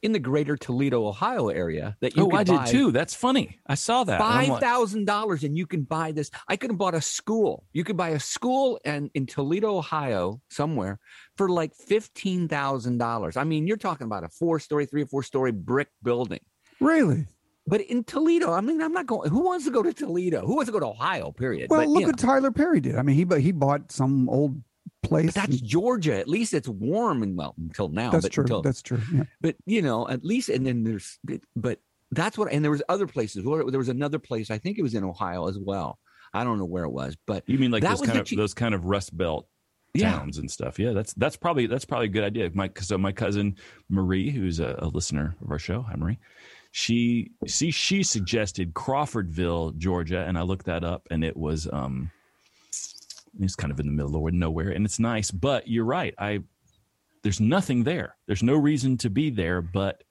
in the greater Toledo, Ohio area that you oh i did too that's funny i saw that Five thousand dollars, and you can buy this. I could have bought a school. You could buy a school and in Toledo, Ohio, somewhere for like fifteen thousand dollars. I mean, you're talking about a four-story, three or four-story brick building. Really? But in Toledo, I mean, I'm not going. Who wants to go to Toledo? Who wants to go to Ohio? Period. Well, but, look what know, Tyler Perry did. I mean, he he bought some old place. but that's Georgia. At least it's warm and well until now. that's but true. until- That's true. Yeah. but you know, at least and then there's but that's what and there was other places. There was another place. I think it was in Ohio as well. I don't know where it was, but You mean like those kind of cheap- those kind of Rust Belt yeah. towns and stuff? Yeah, that's that's probably that's probably a good idea. My so my cousin Marie, who's a, a listener of our show, hi Marie. She see she suggested Crawfordville, Georgia, and I looked that up, and it was um, it's kind of in the middle of nowhere, and it's nice. But you're right, I there's nothing there. There's no reason to be there, but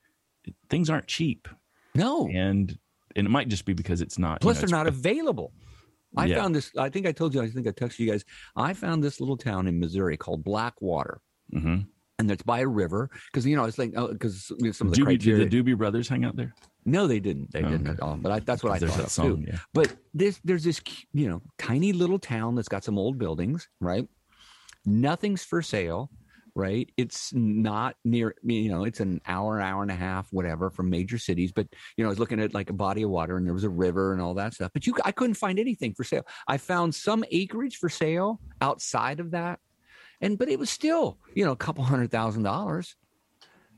things aren't cheap, No. and and it might just be because it's not. you Plus, know, they're not available. I Yeah. found this. I think I told you. I think I texted you guys. I found this little town in Missouri called Blackwater. Mhm. And it's by a river because you know it's like oh, because know, some of the Doobie, criteria. did the Doobie Brothers hang out there? no, they didn't. They Oh, didn't okay. at all. But I, that's what I There's thought that song. too. Yeah. But this there's this you know tiny little town that's got some old buildings, right? Nothing's for sale, right? It's not near you know it's an hour, hour and a half, whatever, from major cities. But you know, I was looking at like a body of water, and there was a river and all that stuff. But you, I couldn't find anything for sale. I found some acreage for sale outside of that, and but it was still you know a couple hundred thousand dollars,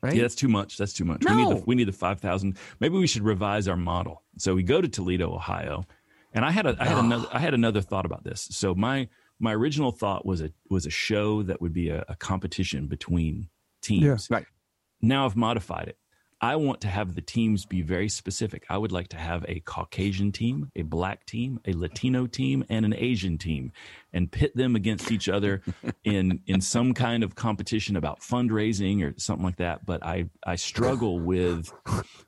right? Yeah, that's too much. That's too much. We need No. the we need the five thousand. Maybe we should revise our model. So we go to Toledo, Ohio, and I had a I had Ah. another I had another thought about this. So my my original thought was a was a show that would be a, a competition between teams. Right. Now I've modified it. I want to have the teams be very specific. I would like to have a Caucasian team, a black team, a Latino team, and an Asian team, and pit them against each other in in some kind of competition about fundraising or something like that. But I I struggle with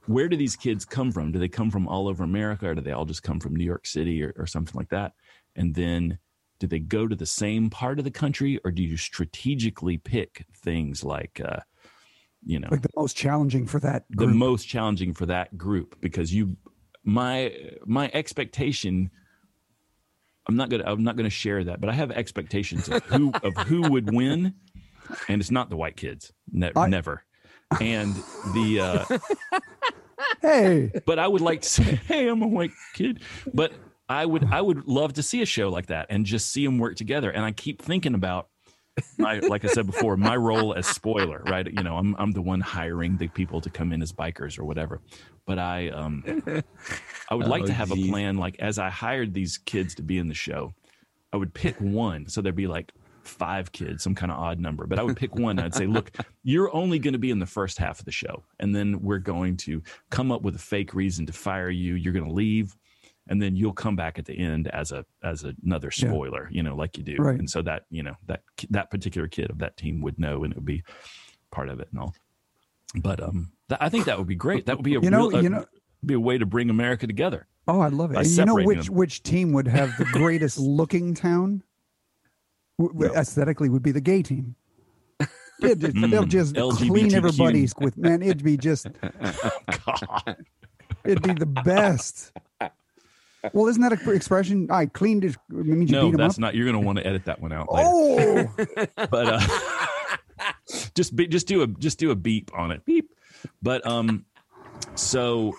where do these kids come from? Do they come from all over America, or do they all just come from New York City or, or something like that? And then do they go to the same part of the country, or do you strategically pick things like? Uh, you know, Like the most challenging for that the most challenging for that group because you my my expectation I'm not gonna I'm not gonna share that, but I have expectations of who of who would win, and it's not the white kids, ne- I- never. And the uh, hey, but I would like to say, hey, I'm a white kid, but I would I would love to see a show like that and just see them work together. And I keep thinking about my like I said before, my role as spoiler, right? You know, I'm I'm the one hiring the people to come in as bikers or whatever. But I um I would like Oh, to have geez. a plan like as I hired these kids to be in the show, I would pick one. So there'd be like five kids, some kind of odd number. But I would pick one. I'd say, look, you're only going to be in the first half of the show. And then we're going to come up with a fake reason to fire you. You're going to leave. And then you'll come back at the end as a as another Yeah. spoiler, you know, like you do. Right. And so that, you know, that that particular kid of that team would know and it would be part of it and all. But um th- I think that would be great. That would be a You know- real, a- you know- be a way to bring America together. oh, I love it. And you know which them. which team would have the greatest looking town? W- No. Aesthetically, would be the gay team. They'd just, they'll Mm, just LGBTQ. clean everybody's with man. It'd be just God. it'd be the best. Well, isn't that a expression? I cleaned it. It means you No, beat him that's up. not. You're going to want to edit that one out later. Oh, but uh, just be, just do a just do a beep on it. Beep. But um, so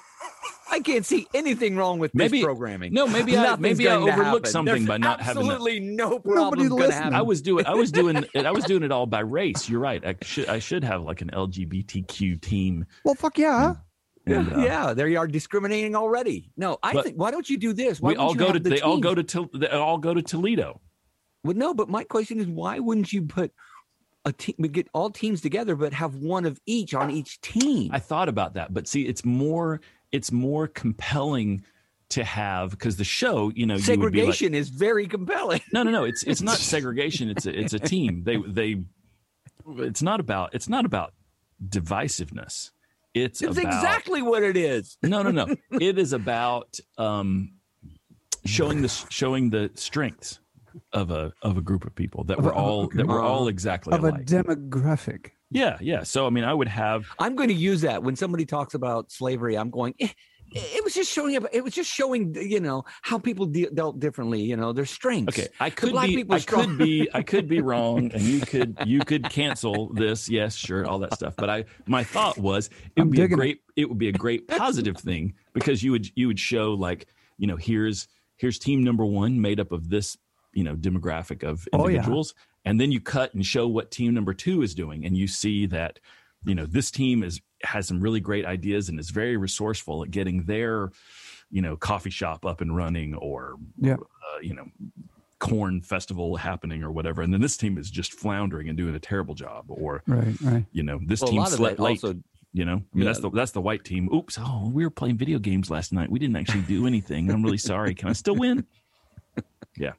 I can't see anything wrong with Maybe- this programming. no, maybe I Nothing's maybe I overlooked something There's by not having. Absolutely no Nobody problem going to listening. happen. I was doing I was doing it I was doing it all by race. You're right. I should I should have like an LGBTQ team. well, fuck yeah. And, uh, yeah, there you are discriminating already. No, I think. Why don't you do this? Why we all you go to the they all go to they all go to Toledo. Well, no, but my question is, why wouldn't you put a team, get all teams together, but have one of each on each team? I thought about that, but see, it's more it's more compelling to have because the show, you know, you would be like, Segregation is very compelling. No, no, no. It's it's not segregation. It's a, it's a team. They they. It's not about it's not about divisiveness. It's, It's about exactly what it is. no, no, no. It is about um, showing the showing the strengths of a of a group of people that Of we're a all that we're all exactly Of a demographic. yeah, yeah. So I mean, I would have I'm going to use that when somebody talks about slavery. I'm going. "Eh, it was just showing up. It was just showing, you know, how people de- dealt differently. You know, their strengths. Okay, I could black be, people I strong. could be, I could be wrong, and you could, you could cancel this. Yes, sure, all that stuff. But I, my thought was, it I'm would be a digging it. great, it. would be a great positive thing because you would, you would show like, you know, here's, here's team number one made up of this, you know, demographic of Oh, yeah. individuals, and then you cut and show what team number two is doing, and you see that, you know, this team is has some really great ideas and is very resourceful at getting their, you know, coffee shop up and running or Yeah. uh, you know corn festival happening or whatever. And then this team is just floundering and doing a terrible job or Right, right. you know this Well, team slept late also you know i mean Yeah. that's the that's the white team. Oops. Oh we were playing video games last night. We didn't actually do anything. I'm really sorry. Can i still win? And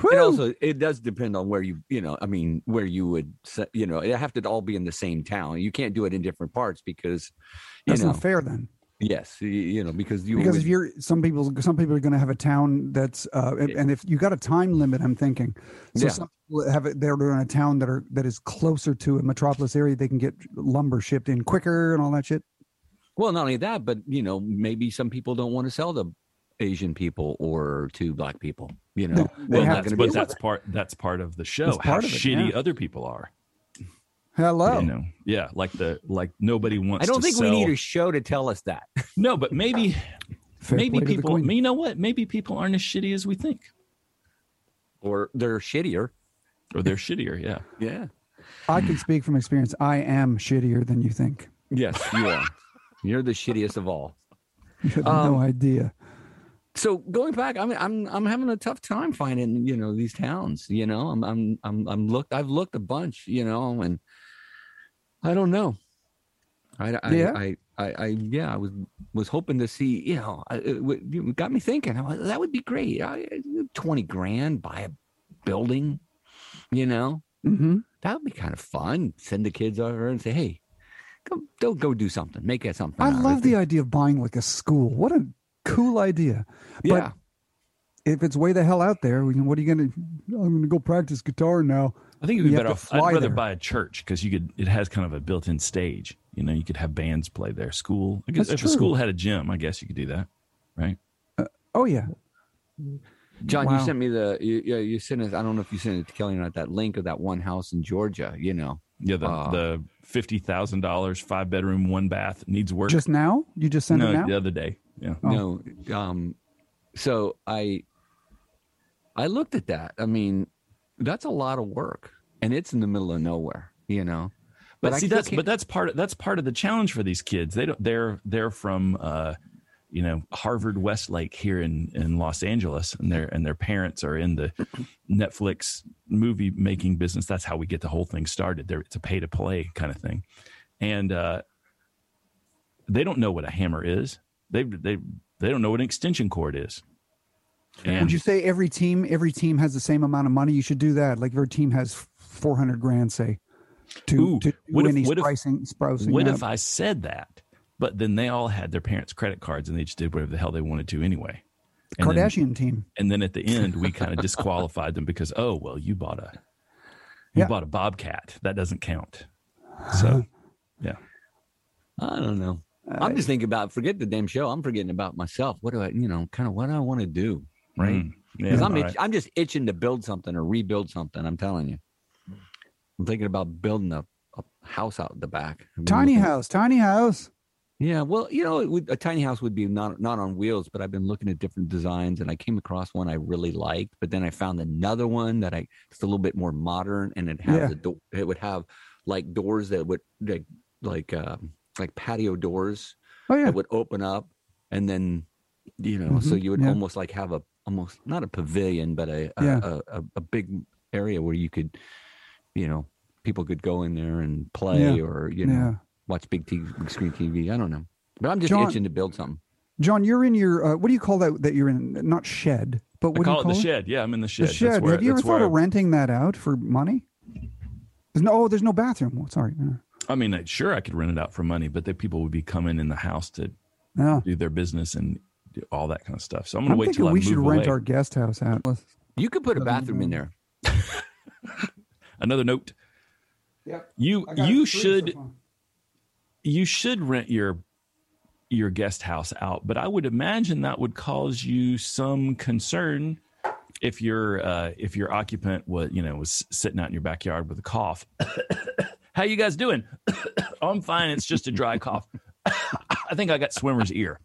Whew. also, it does depend on where you, you know, I mean, where you would, you know, it have to all be in the same town. You can't do it in different parts because, you That's know, not fair then. Yes, you know because you because would- if you're some people some people are going to have a town that's uh and- and if you got a time limit i'm thinking so Yeah. some people have it they're in a town that are that is closer to a metropolis area they can get lumber shipped in quicker and all that shit well not only that, but you know maybe some people don't want to sell to Asian people or two black people. You know, No, they They're have not to gonna but be- that's part that's part of the show. That's How part of it, shitty yeah. other people are. hello You know, yeah, like the like nobody wants. I don't to think sell. we need a show to tell us that. No, but maybe Fair maybe play to the people. queen. You know what? Maybe people aren't as shitty as we think, or they're shittier. or they're shittier. Yeah. Yeah. i can speak from experience i am shittier than you think Yes, you are. You're the shittiest of all. you have Um, no idea So going back, I'm I'm I'm having a tough time finding you know these towns. You know, I'm I'm I'm I'm looked. I've looked a bunch. You know, and I don't know. I I Yeah? I, I, I yeah I was was hoping to see. You know, I, it, it got me thinking. Like, that would be great. I, Twenty grand buy a building. You know, hmm that would be kind of fun. Send the kids over and say, hey. Go, go, go do something. Make it something. i love the idea of buying like a school what a cool idea but if it's way the hell out there what are you gonna i'm gonna go practice guitar now I think you'd be You better have off. I'd fly rather there. buy a church because you could. It has kind of a built-in stage. You know, you could have bands play there. School. I guess That's if a school had a gym, I guess you could do that, right? oh yeah John, Wow. you sent me the you, yeah, you sent us. I don't know if you sent it to Kelly or not. That link of that one house in Georgia. You know, Yeah, the Ah. the fifty thousand dollars, five bedroom, one bath needs work. just now you just sent no, it now the other day. Yeah. Oh. no. Um, so I I looked at that. I mean, that's a lot of work, and it's in the middle of nowhere. You know, But, I see, that's but that's part of that's part of the challenge for these kids. They don't. They're they're from uh, you know Harvard Westlake here in in Los Angeles, and their and their parents are in the Netflix movie making business. That's how we get the whole thing started. There, it's a pay to play kind of thing, and uh, they don't know what a hammer is. They they they don't know what an extension cord is. And Would you say every team every team has the same amount of money? You should do that. Like if your team has four hundred grand, say, to Ooh, to do what if- any what if- spicing, what out. if I said that? But then they all had their parents' credit cards and they just did whatever the hell they wanted to anyway. And then- Kardashian team? and then at the end we kind of disqualified them because oh well you bought a you Yeah. bought a bobcat that doesn't count so yeah I don't know. I'm just thinking about forget the damn show. I'm forgetting about myself. What do I, you know, kind of what do I want to do, right? Mm, yeah, Because I'm itch, right. I'm just itching to build something or rebuild something. I'm telling you, I'm thinking about building a, a house out the back. Tiny looking- house, tiny house. Yeah, well, you know, it would, a tiny house would be not not on wheels, but I've been looking at different designs, and I came across one I really liked. But then I found another one that I it's a little bit more modern, and it has Yeah. a do- it would have like doors that would like like um, like patio doors Oh yeah, that would open up, and then you know, so Mhm, you would yeah. almost like have a almost not a pavilion, but a a, Yeah. a, a, a big area where you could, you know, people could go in there and play Yeah. or you know yeah. watch big, TV, big screen TV. I don't know, but I'm just John- itching to build something. John, you're in your uh, what do you call that? That you're in not shed, but I what call do you call it the call shed yeah i'm in the shed The shed. That's where, Have you ever thought where of renting that out for money? There's no. Oh, there's no bathroom. Oh, sorry. I mean sure i could rent it out for money but the people would be coming in the house to No. do their business and do all that kind of stuff so i'm gonna wait till I we should rent away. our guest house out. You could put a bathroom in there. another note Yep. you you should you should rent your your guest house out, but I would imagine that would cause you some concern if your uh, if your occupant was you know was sitting out in your backyard with a cough. How you guys doing? oh, I'm fine. It's just a dry cough. I think I got swimmer's ear.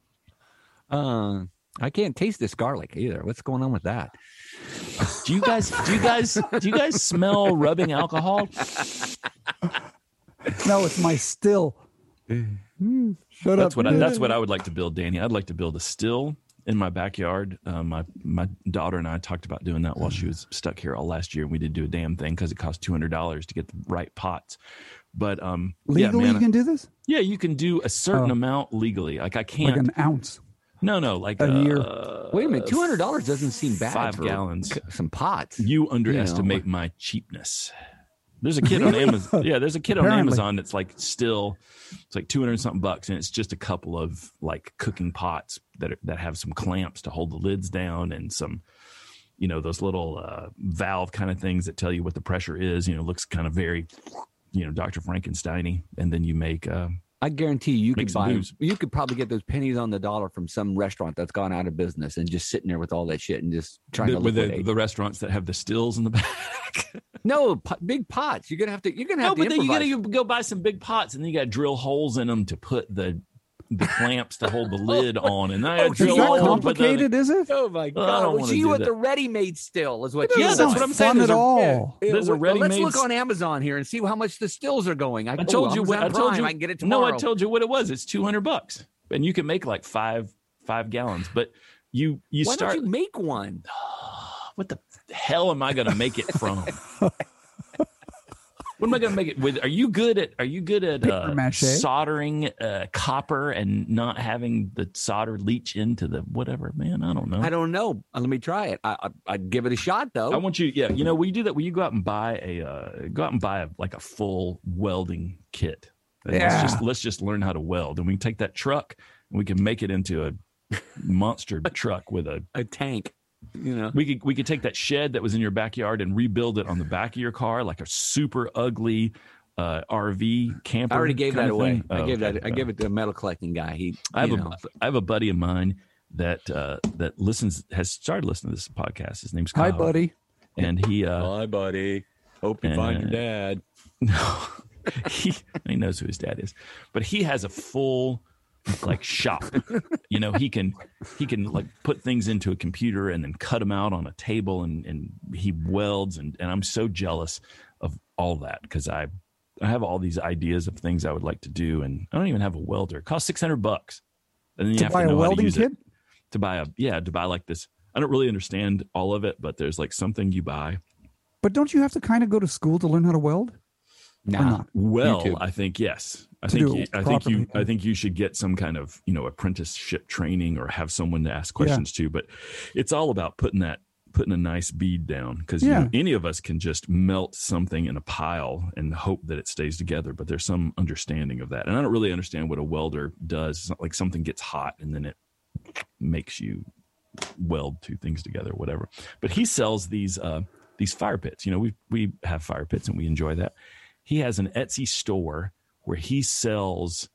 Uh, I can't taste this garlic either. What's going on with that? Do you guys do you guys do you guys smell rubbing alcohol? No, it's my still. Hmm, Shut That's up. what I, that's what I would like to build, Danny. I'd like to build a still in my backyard. Um, my my daughter and I talked about doing that while she was stuck here all last year, and we did do a damn thing because it cost two hundred dollars to get the right pots. But um, Legally, yeah, you can do this yeah, you can do a certain Oh. amount legally. Like I can't. an ounce. no, no, like a year. uh, Wait a minute, two hundred dollars doesn't seem bad. five gallons. Some pots. You underestimate my cheapness. There's a kid on Amazon. Yeah, there's a kit on Amazon that's like still, it's like 200 something bucks, and it's just a couple of like cooking pots that are, that have some clamps to hold the lids down and some, you know, those little uh, valve kind of things that tell you what the pressure is. You know, looks kind of very, you know, Dr. Frankensteiny, and then you make. Uh, I guarantee you Make could buy. booze. You could probably get those pennies on the dollar from some restaurant that's gone out of business and just sitting there with all that shit and just trying the, to with the, the restaurants that have the stills in the back. no, po- big pots. You're gonna have to. You're gonna have no, to but then you improvise. got to go buy some big pots, and then you got to drill holes in them to put the the clamps to hold the oh lid on, and I Oh, gotta drill that holes to put the- complicated? Is it? Oh my Well, I don't god! wanna So you do want that. the ready-made still is what That you Yeah, doesn't that's what I'm sound saying. Fun There's at a- all. Yeah, There's a well, let's look on Amazon here and see how much the stills are going. I, I told oh, you what I told you. I can get it tomorrow. no. I told you what it was. It's two hundred bucks, and you can make like five five gallons. But you you Why start. don't you make one? what the hell am I going to make it from? what am I going to make it with? Are you good at Are you good at uh, soldering uh, copper and not having the solder leach into the whatever? Man, I don't know. I don't know. Uh, Let me try it. I, I, I'd give it a shot though. I want you, yeah. You know, will you do that? Will you go out and buy a uh, go out and buy a, like a full welding kit? And Yeah. Let's just let's just learn how to weld, and we can take that truck and we can make it into a monster truck with a. a tank. You know. We could we could take that shed that was in your backyard and rebuild it on the back of your car like a super ugly uh, RV camper. I already gave that away. thing. I Oh, gave okay. that. I gave it to a metal collecting guy. He. I have you a know. I have a buddy of mine that uh, that listens has started listening to this podcast. His name's Hi, buddy. and he uh, Hi, buddy. Hope you find your dad. No, he he knows who his dad is, but he has a full like shop. You know, he can he can like put things into a computer and then cut them out on a table, and and he welds, and and I'm so jealous of all that because I I have all these ideas of things I would like to do, and I don't even have a welder. It costs six hundred bucks, and then you To have buy to a know how to welding use kit? it to buy a yeah to buy like this. I don't really understand all of it, but there's like something you buy But don't you have to kind of go to school to learn how to weld? Nah. not? Well, YouTube. I think yes. I think you, I think you. I think you should get some kind of you know apprenticeship training or have someone to ask questions to. But it's all about putting that putting a nice bead down because Yeah. you know, any of us can just melt something in a pile and hope that it stays together. But there's some understanding of that, and I don't really understand what a welder does. It's not like something gets hot and then it makes you weld two things together, whatever. But he sells these uh, these fire pits. You know, we we have fire pits and we enjoy that. He has an Etsy store where he sells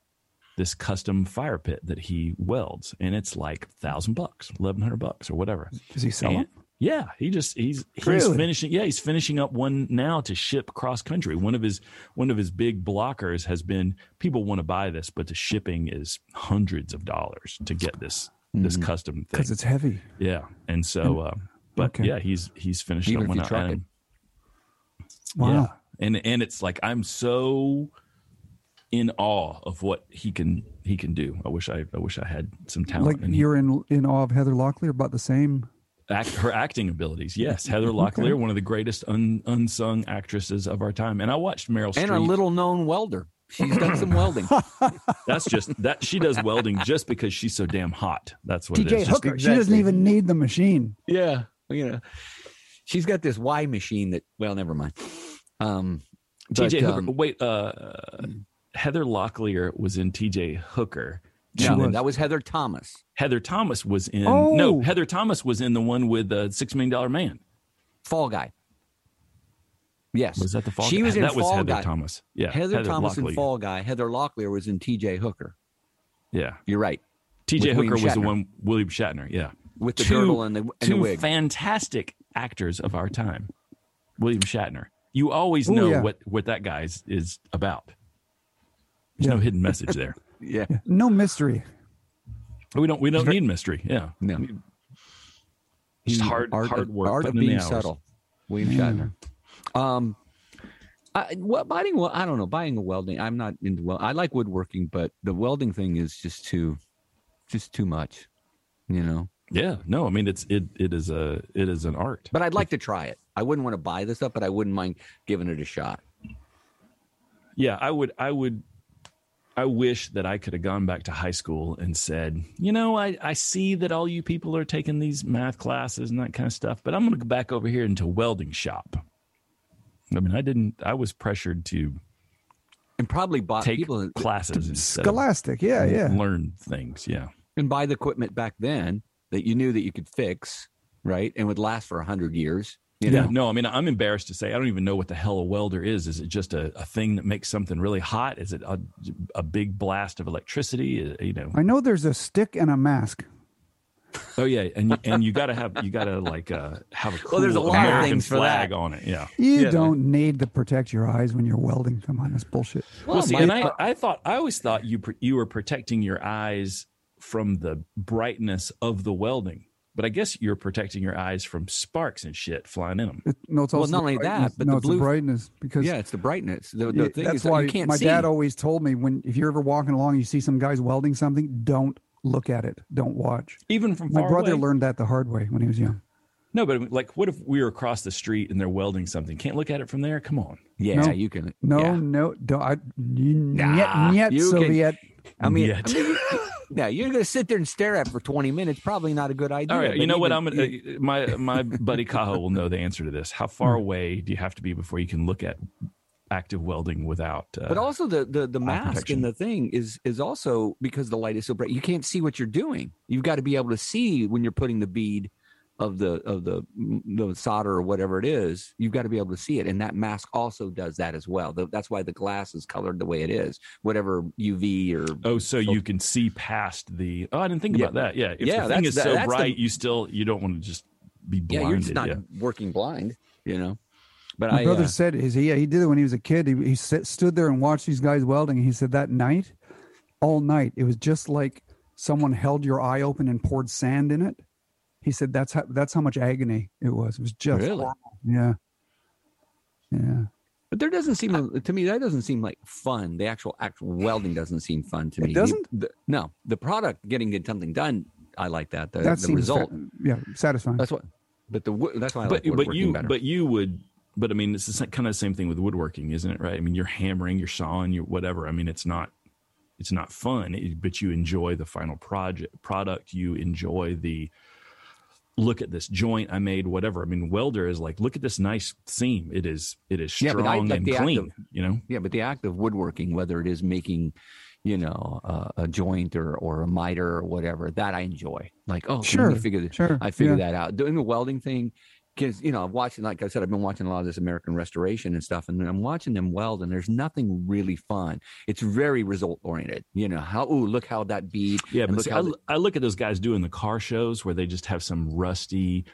this custom fire pit that he welds, and it's like thousand bucks, eleven hundred bucks, or whatever. Does he sell And- yeah, he just he's he's Really? finishing. Yeah, he's finishing up one now to ship cross country. One of his one of his big blockers has been people want to buy this, but the shipping is hundreds of dollars to get this this Mhm. custom thing. Because it's heavy. Yeah, and so, uh, but okay. yeah, he's he's finished Even up one out, and- Wow. Yeah, and and it's like I'm so in awe of what he can he can do. I wish I I wish I had some talent. Like and you're in in awe of Heather Locklear about the same. act, her acting abilities. Yes, Heather Locklear, one of the greatest un, unsung actresses of our time. And I watched Meryl and a little known welder. She's done some welding. That's just that she does welding just because she's so damn hot. That's what it TJ. Hooker. Just- She doesn't even need the machine. yeah, you know, she's got this Y machine that. Well, never mind. Um, TJ Hooker. um, Wait, uh, Heather Locklear was in TJ Hooker. No, was. that was Heather Thomas. Heather Thomas was in. Oh. No, Heather Thomas was in the one with the Six Million Dollar Man. Fall Guy. Yes, Was that the Fall Guy? She Guy? was in that was Fall Heather Guy. Thomas. Yeah, Heather, Thomas in Locklear. Fall Guy. Heather Locklear was in T.J. Hooker. Yeah, You're right. TJ Hooker was the one. William Shatner. Yeah, With the Two- girdle and the, and the two wig. fantastic actors of our time. William Shatner. You always Ooh, know yeah. what what that guy is, is about. There's Yeah. no hidden message there. yeah. Yeah. No mystery. We don't we don't need mystery. Yeah, No. just He- hard art, hard work. Art of putting in the being hours. subtle. William Shatner. Um, I, what, buying, well, I don't know, buying a welding. I'm not into well. I like woodworking, but the welding thing is just too, just too much, you know. Yeah, no, I mean it's it it is a it is an art. But I'd like to try it. I wouldn't want to buy this up, but I wouldn't mind giving it a shot. Yeah, I would I would I wish that I could have gone back to high school and said, you know, I, I see that all you people are taking these math classes and that kind of stuff, but I'm going to go back over here into welding shop. I mean, I didn't. I was pressured to and probably bought take people classes instead Scholastic, yeah, yeah. learn things. Yeah. and buy the equipment back then that you knew that you could fix, right, and would last for a hundred years. You yeah. know? No, I mean, I'm embarrassed to say I don't even know what the hell a welder is. Is it just a, a thing that makes something really hot? Is it a, a big blast of electricity? Uh, You know. I know there's a stick and a mask. Oh yeah, and you, and you got to have you got to like uh, have a cool Well, there's a lot of American things for flag that. on it. Yeah. You Yeah. don't need to protect your eyes when you're welding. Come on, that's bullshit. Well, see, my- and I, I thought I always thought you you were protecting your eyes from the brightness of the welding, but I guess you're protecting your eyes from sparks and shit flying in them. It, no, it's Well, not only that, but no, the it's blue- the brightness because yeah, it's the brightness. The, the Yeah, thing that's is that why you can't my see. dad always told me when if you're ever walking along and you see some guys welding something, don't look at it. Don't watch. Even from My far brother away. learned that the hard way when he was young. No, but like, what if we were across the street and they're welding something? Can't look at it from there. Come on. yeah, No. you can. No, yeah. no, don't. I, Nah, yet, yet you can- I mean, Yet. I mean, you- yeah, you're going to sit there and stare at it for 20 minutes. Probably not a good idea. All right, you know what? I'm gonna, uh, my my buddy Kaho will know the answer to this. How far away do you have to be before you can look at active welding without? Uh, But also the the, the mask protection. and the thing is is also because the light is so bright, you can't see what you're doing. You've got to be able to see when you're putting the bead of the of the the solder or whatever it is. You've got to be able to see it, and that mask also does that as well. The- That's why the glass is colored the way it is. Whatever UV or Oh, so you can see past the. Oh, I didn't think Yeah. about that. Yeah, if Yeah, the thing that's is the- so that's the- bright, you still you don't want to just be yeah, blinded. you're just not yeah. working blind, you know. But My I brother uh, said is he, yeah, he did it when he was a kid. He, he sit, stood there and watched these guys welding. He said that night, all night, it was just like someone held your eye open and poured sand in it. He said that's how that's how much agony it was. It was just Really? horrible. yeah, yeah. But there doesn't seem to me that doesn't seem like fun. The actual actual welding doesn't seem fun to me. It me. doesn't? The- no, the product getting something done. I like that. The, that the seems result. fa- yeah, satisfying. That's what. But the wo- that's why I but like but you better. but you would but I mean it's the sa- kind of the same thing with woodworking, isn't it? Right? I mean you're hammering, you're sawing, you're whatever. I mean it's not it's not fun, it- but you enjoy the final project product. You enjoy the look at this joint I made, whatever. I mean welder is like look at this nice seam. It is it is Yeah, strong but I like and the clean. of- you know. yeah, but the act of woodworking, whether it is making, you know, uh, a joint or or a miter or whatever, that I enjoy. Like, oh, Sure, figure this. sure, I figure yeah. that out. Doing the welding thing, because you know, I'm watching. Like I said, I've been watching a lot of this American Restoration and stuff, and I'm watching them weld, and there's nothing really fun. It's very result oriented. You know, how ooh, look how that bead. Yeah, but see, I, the- I look at those guys doing the car shows where they just have some rusty,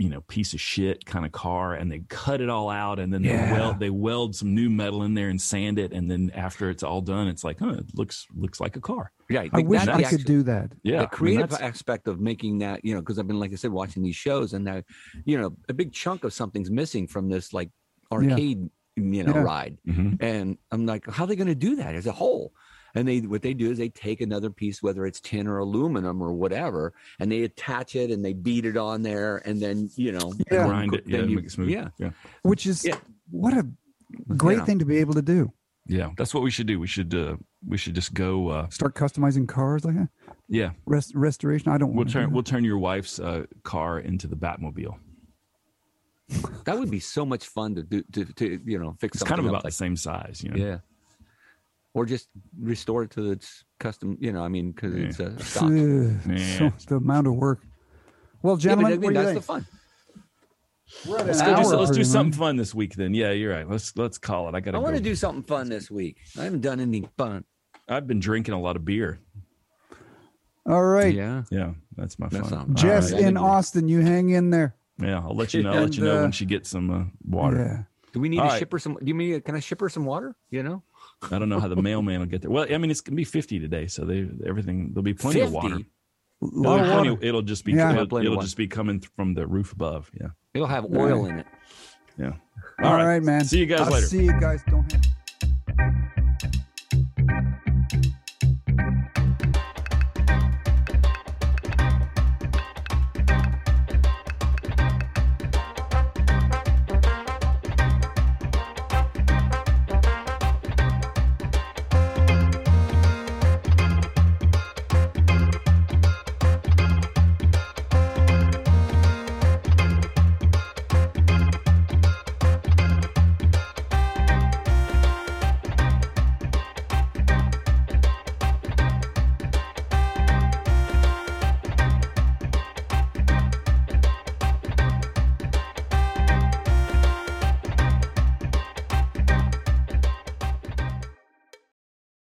you know, piece of shit kind of car, and they cut it all out, and then Yeah. they weld they weld some new metal in there and sand it, and then after it's all done, it's like, huh, it looks looks like a car. yeah, I like wish that- I could actu- do that. Yeah, the mean, creative that's- aspect of making that, you know, because I've been, like I said, watching these shows, and that you know, a big chunk of something's missing from this like arcade, you know, Yeah. ride, Mhm. and I'm like, how are they going to do that as a whole? And they, what they do is they take another piece, whether it's tin or aluminum or whatever, and they attach it and they beat it on there, and then you know, Yeah. grind it, yeah, you- make it smooth. yeah, yeah, Which is Yeah. what a great Yeah. thing to be able to do. yeah. That's what we should do. We should uh, we should just go. Uh, Start customizing cars like that. yeah, Rest, restoration. I don't we'll turn do we'll turn your wife's uh, car into the Batmobile. that would be so much fun to do, to, to you know, fix It's kind of about like the same size, you know. Yeah. Or just restore it to its custom, you know, I mean, because Yeah. it's a that. stock. Ugh, Yeah. so, the amount of work. Well, Yeah, I mean, what do you that's think? the fun. Let's an go. Do, so- let's do something fun this week. Then, yeah, you're right. Let's let's call it. I gotta. I want go. to do something fun this week. I haven't done anything fun. I've been drinking a lot of beer. All right, Yeah. Yeah, that's my That's fun. not- Jess All right. in Austin, you hang in there. Yeah, I'll let you know. I'll let you know uh, when she gets some uh, water. Yeah. Do we need All to right. ship her some? Do you mean can I ship her some water? You know, I don't know how the mailman will get there. Well, I mean, it's gonna be 50 today, so they everything there'll be plenty of water. 50? It'll, be plenty- water. it'll just be Yeah. it'll, it'll just be coming from the roof above. Yeah, it'll have oil in it. yeah. All right, man. See you guys I'll later. See you guys. Don't. Have-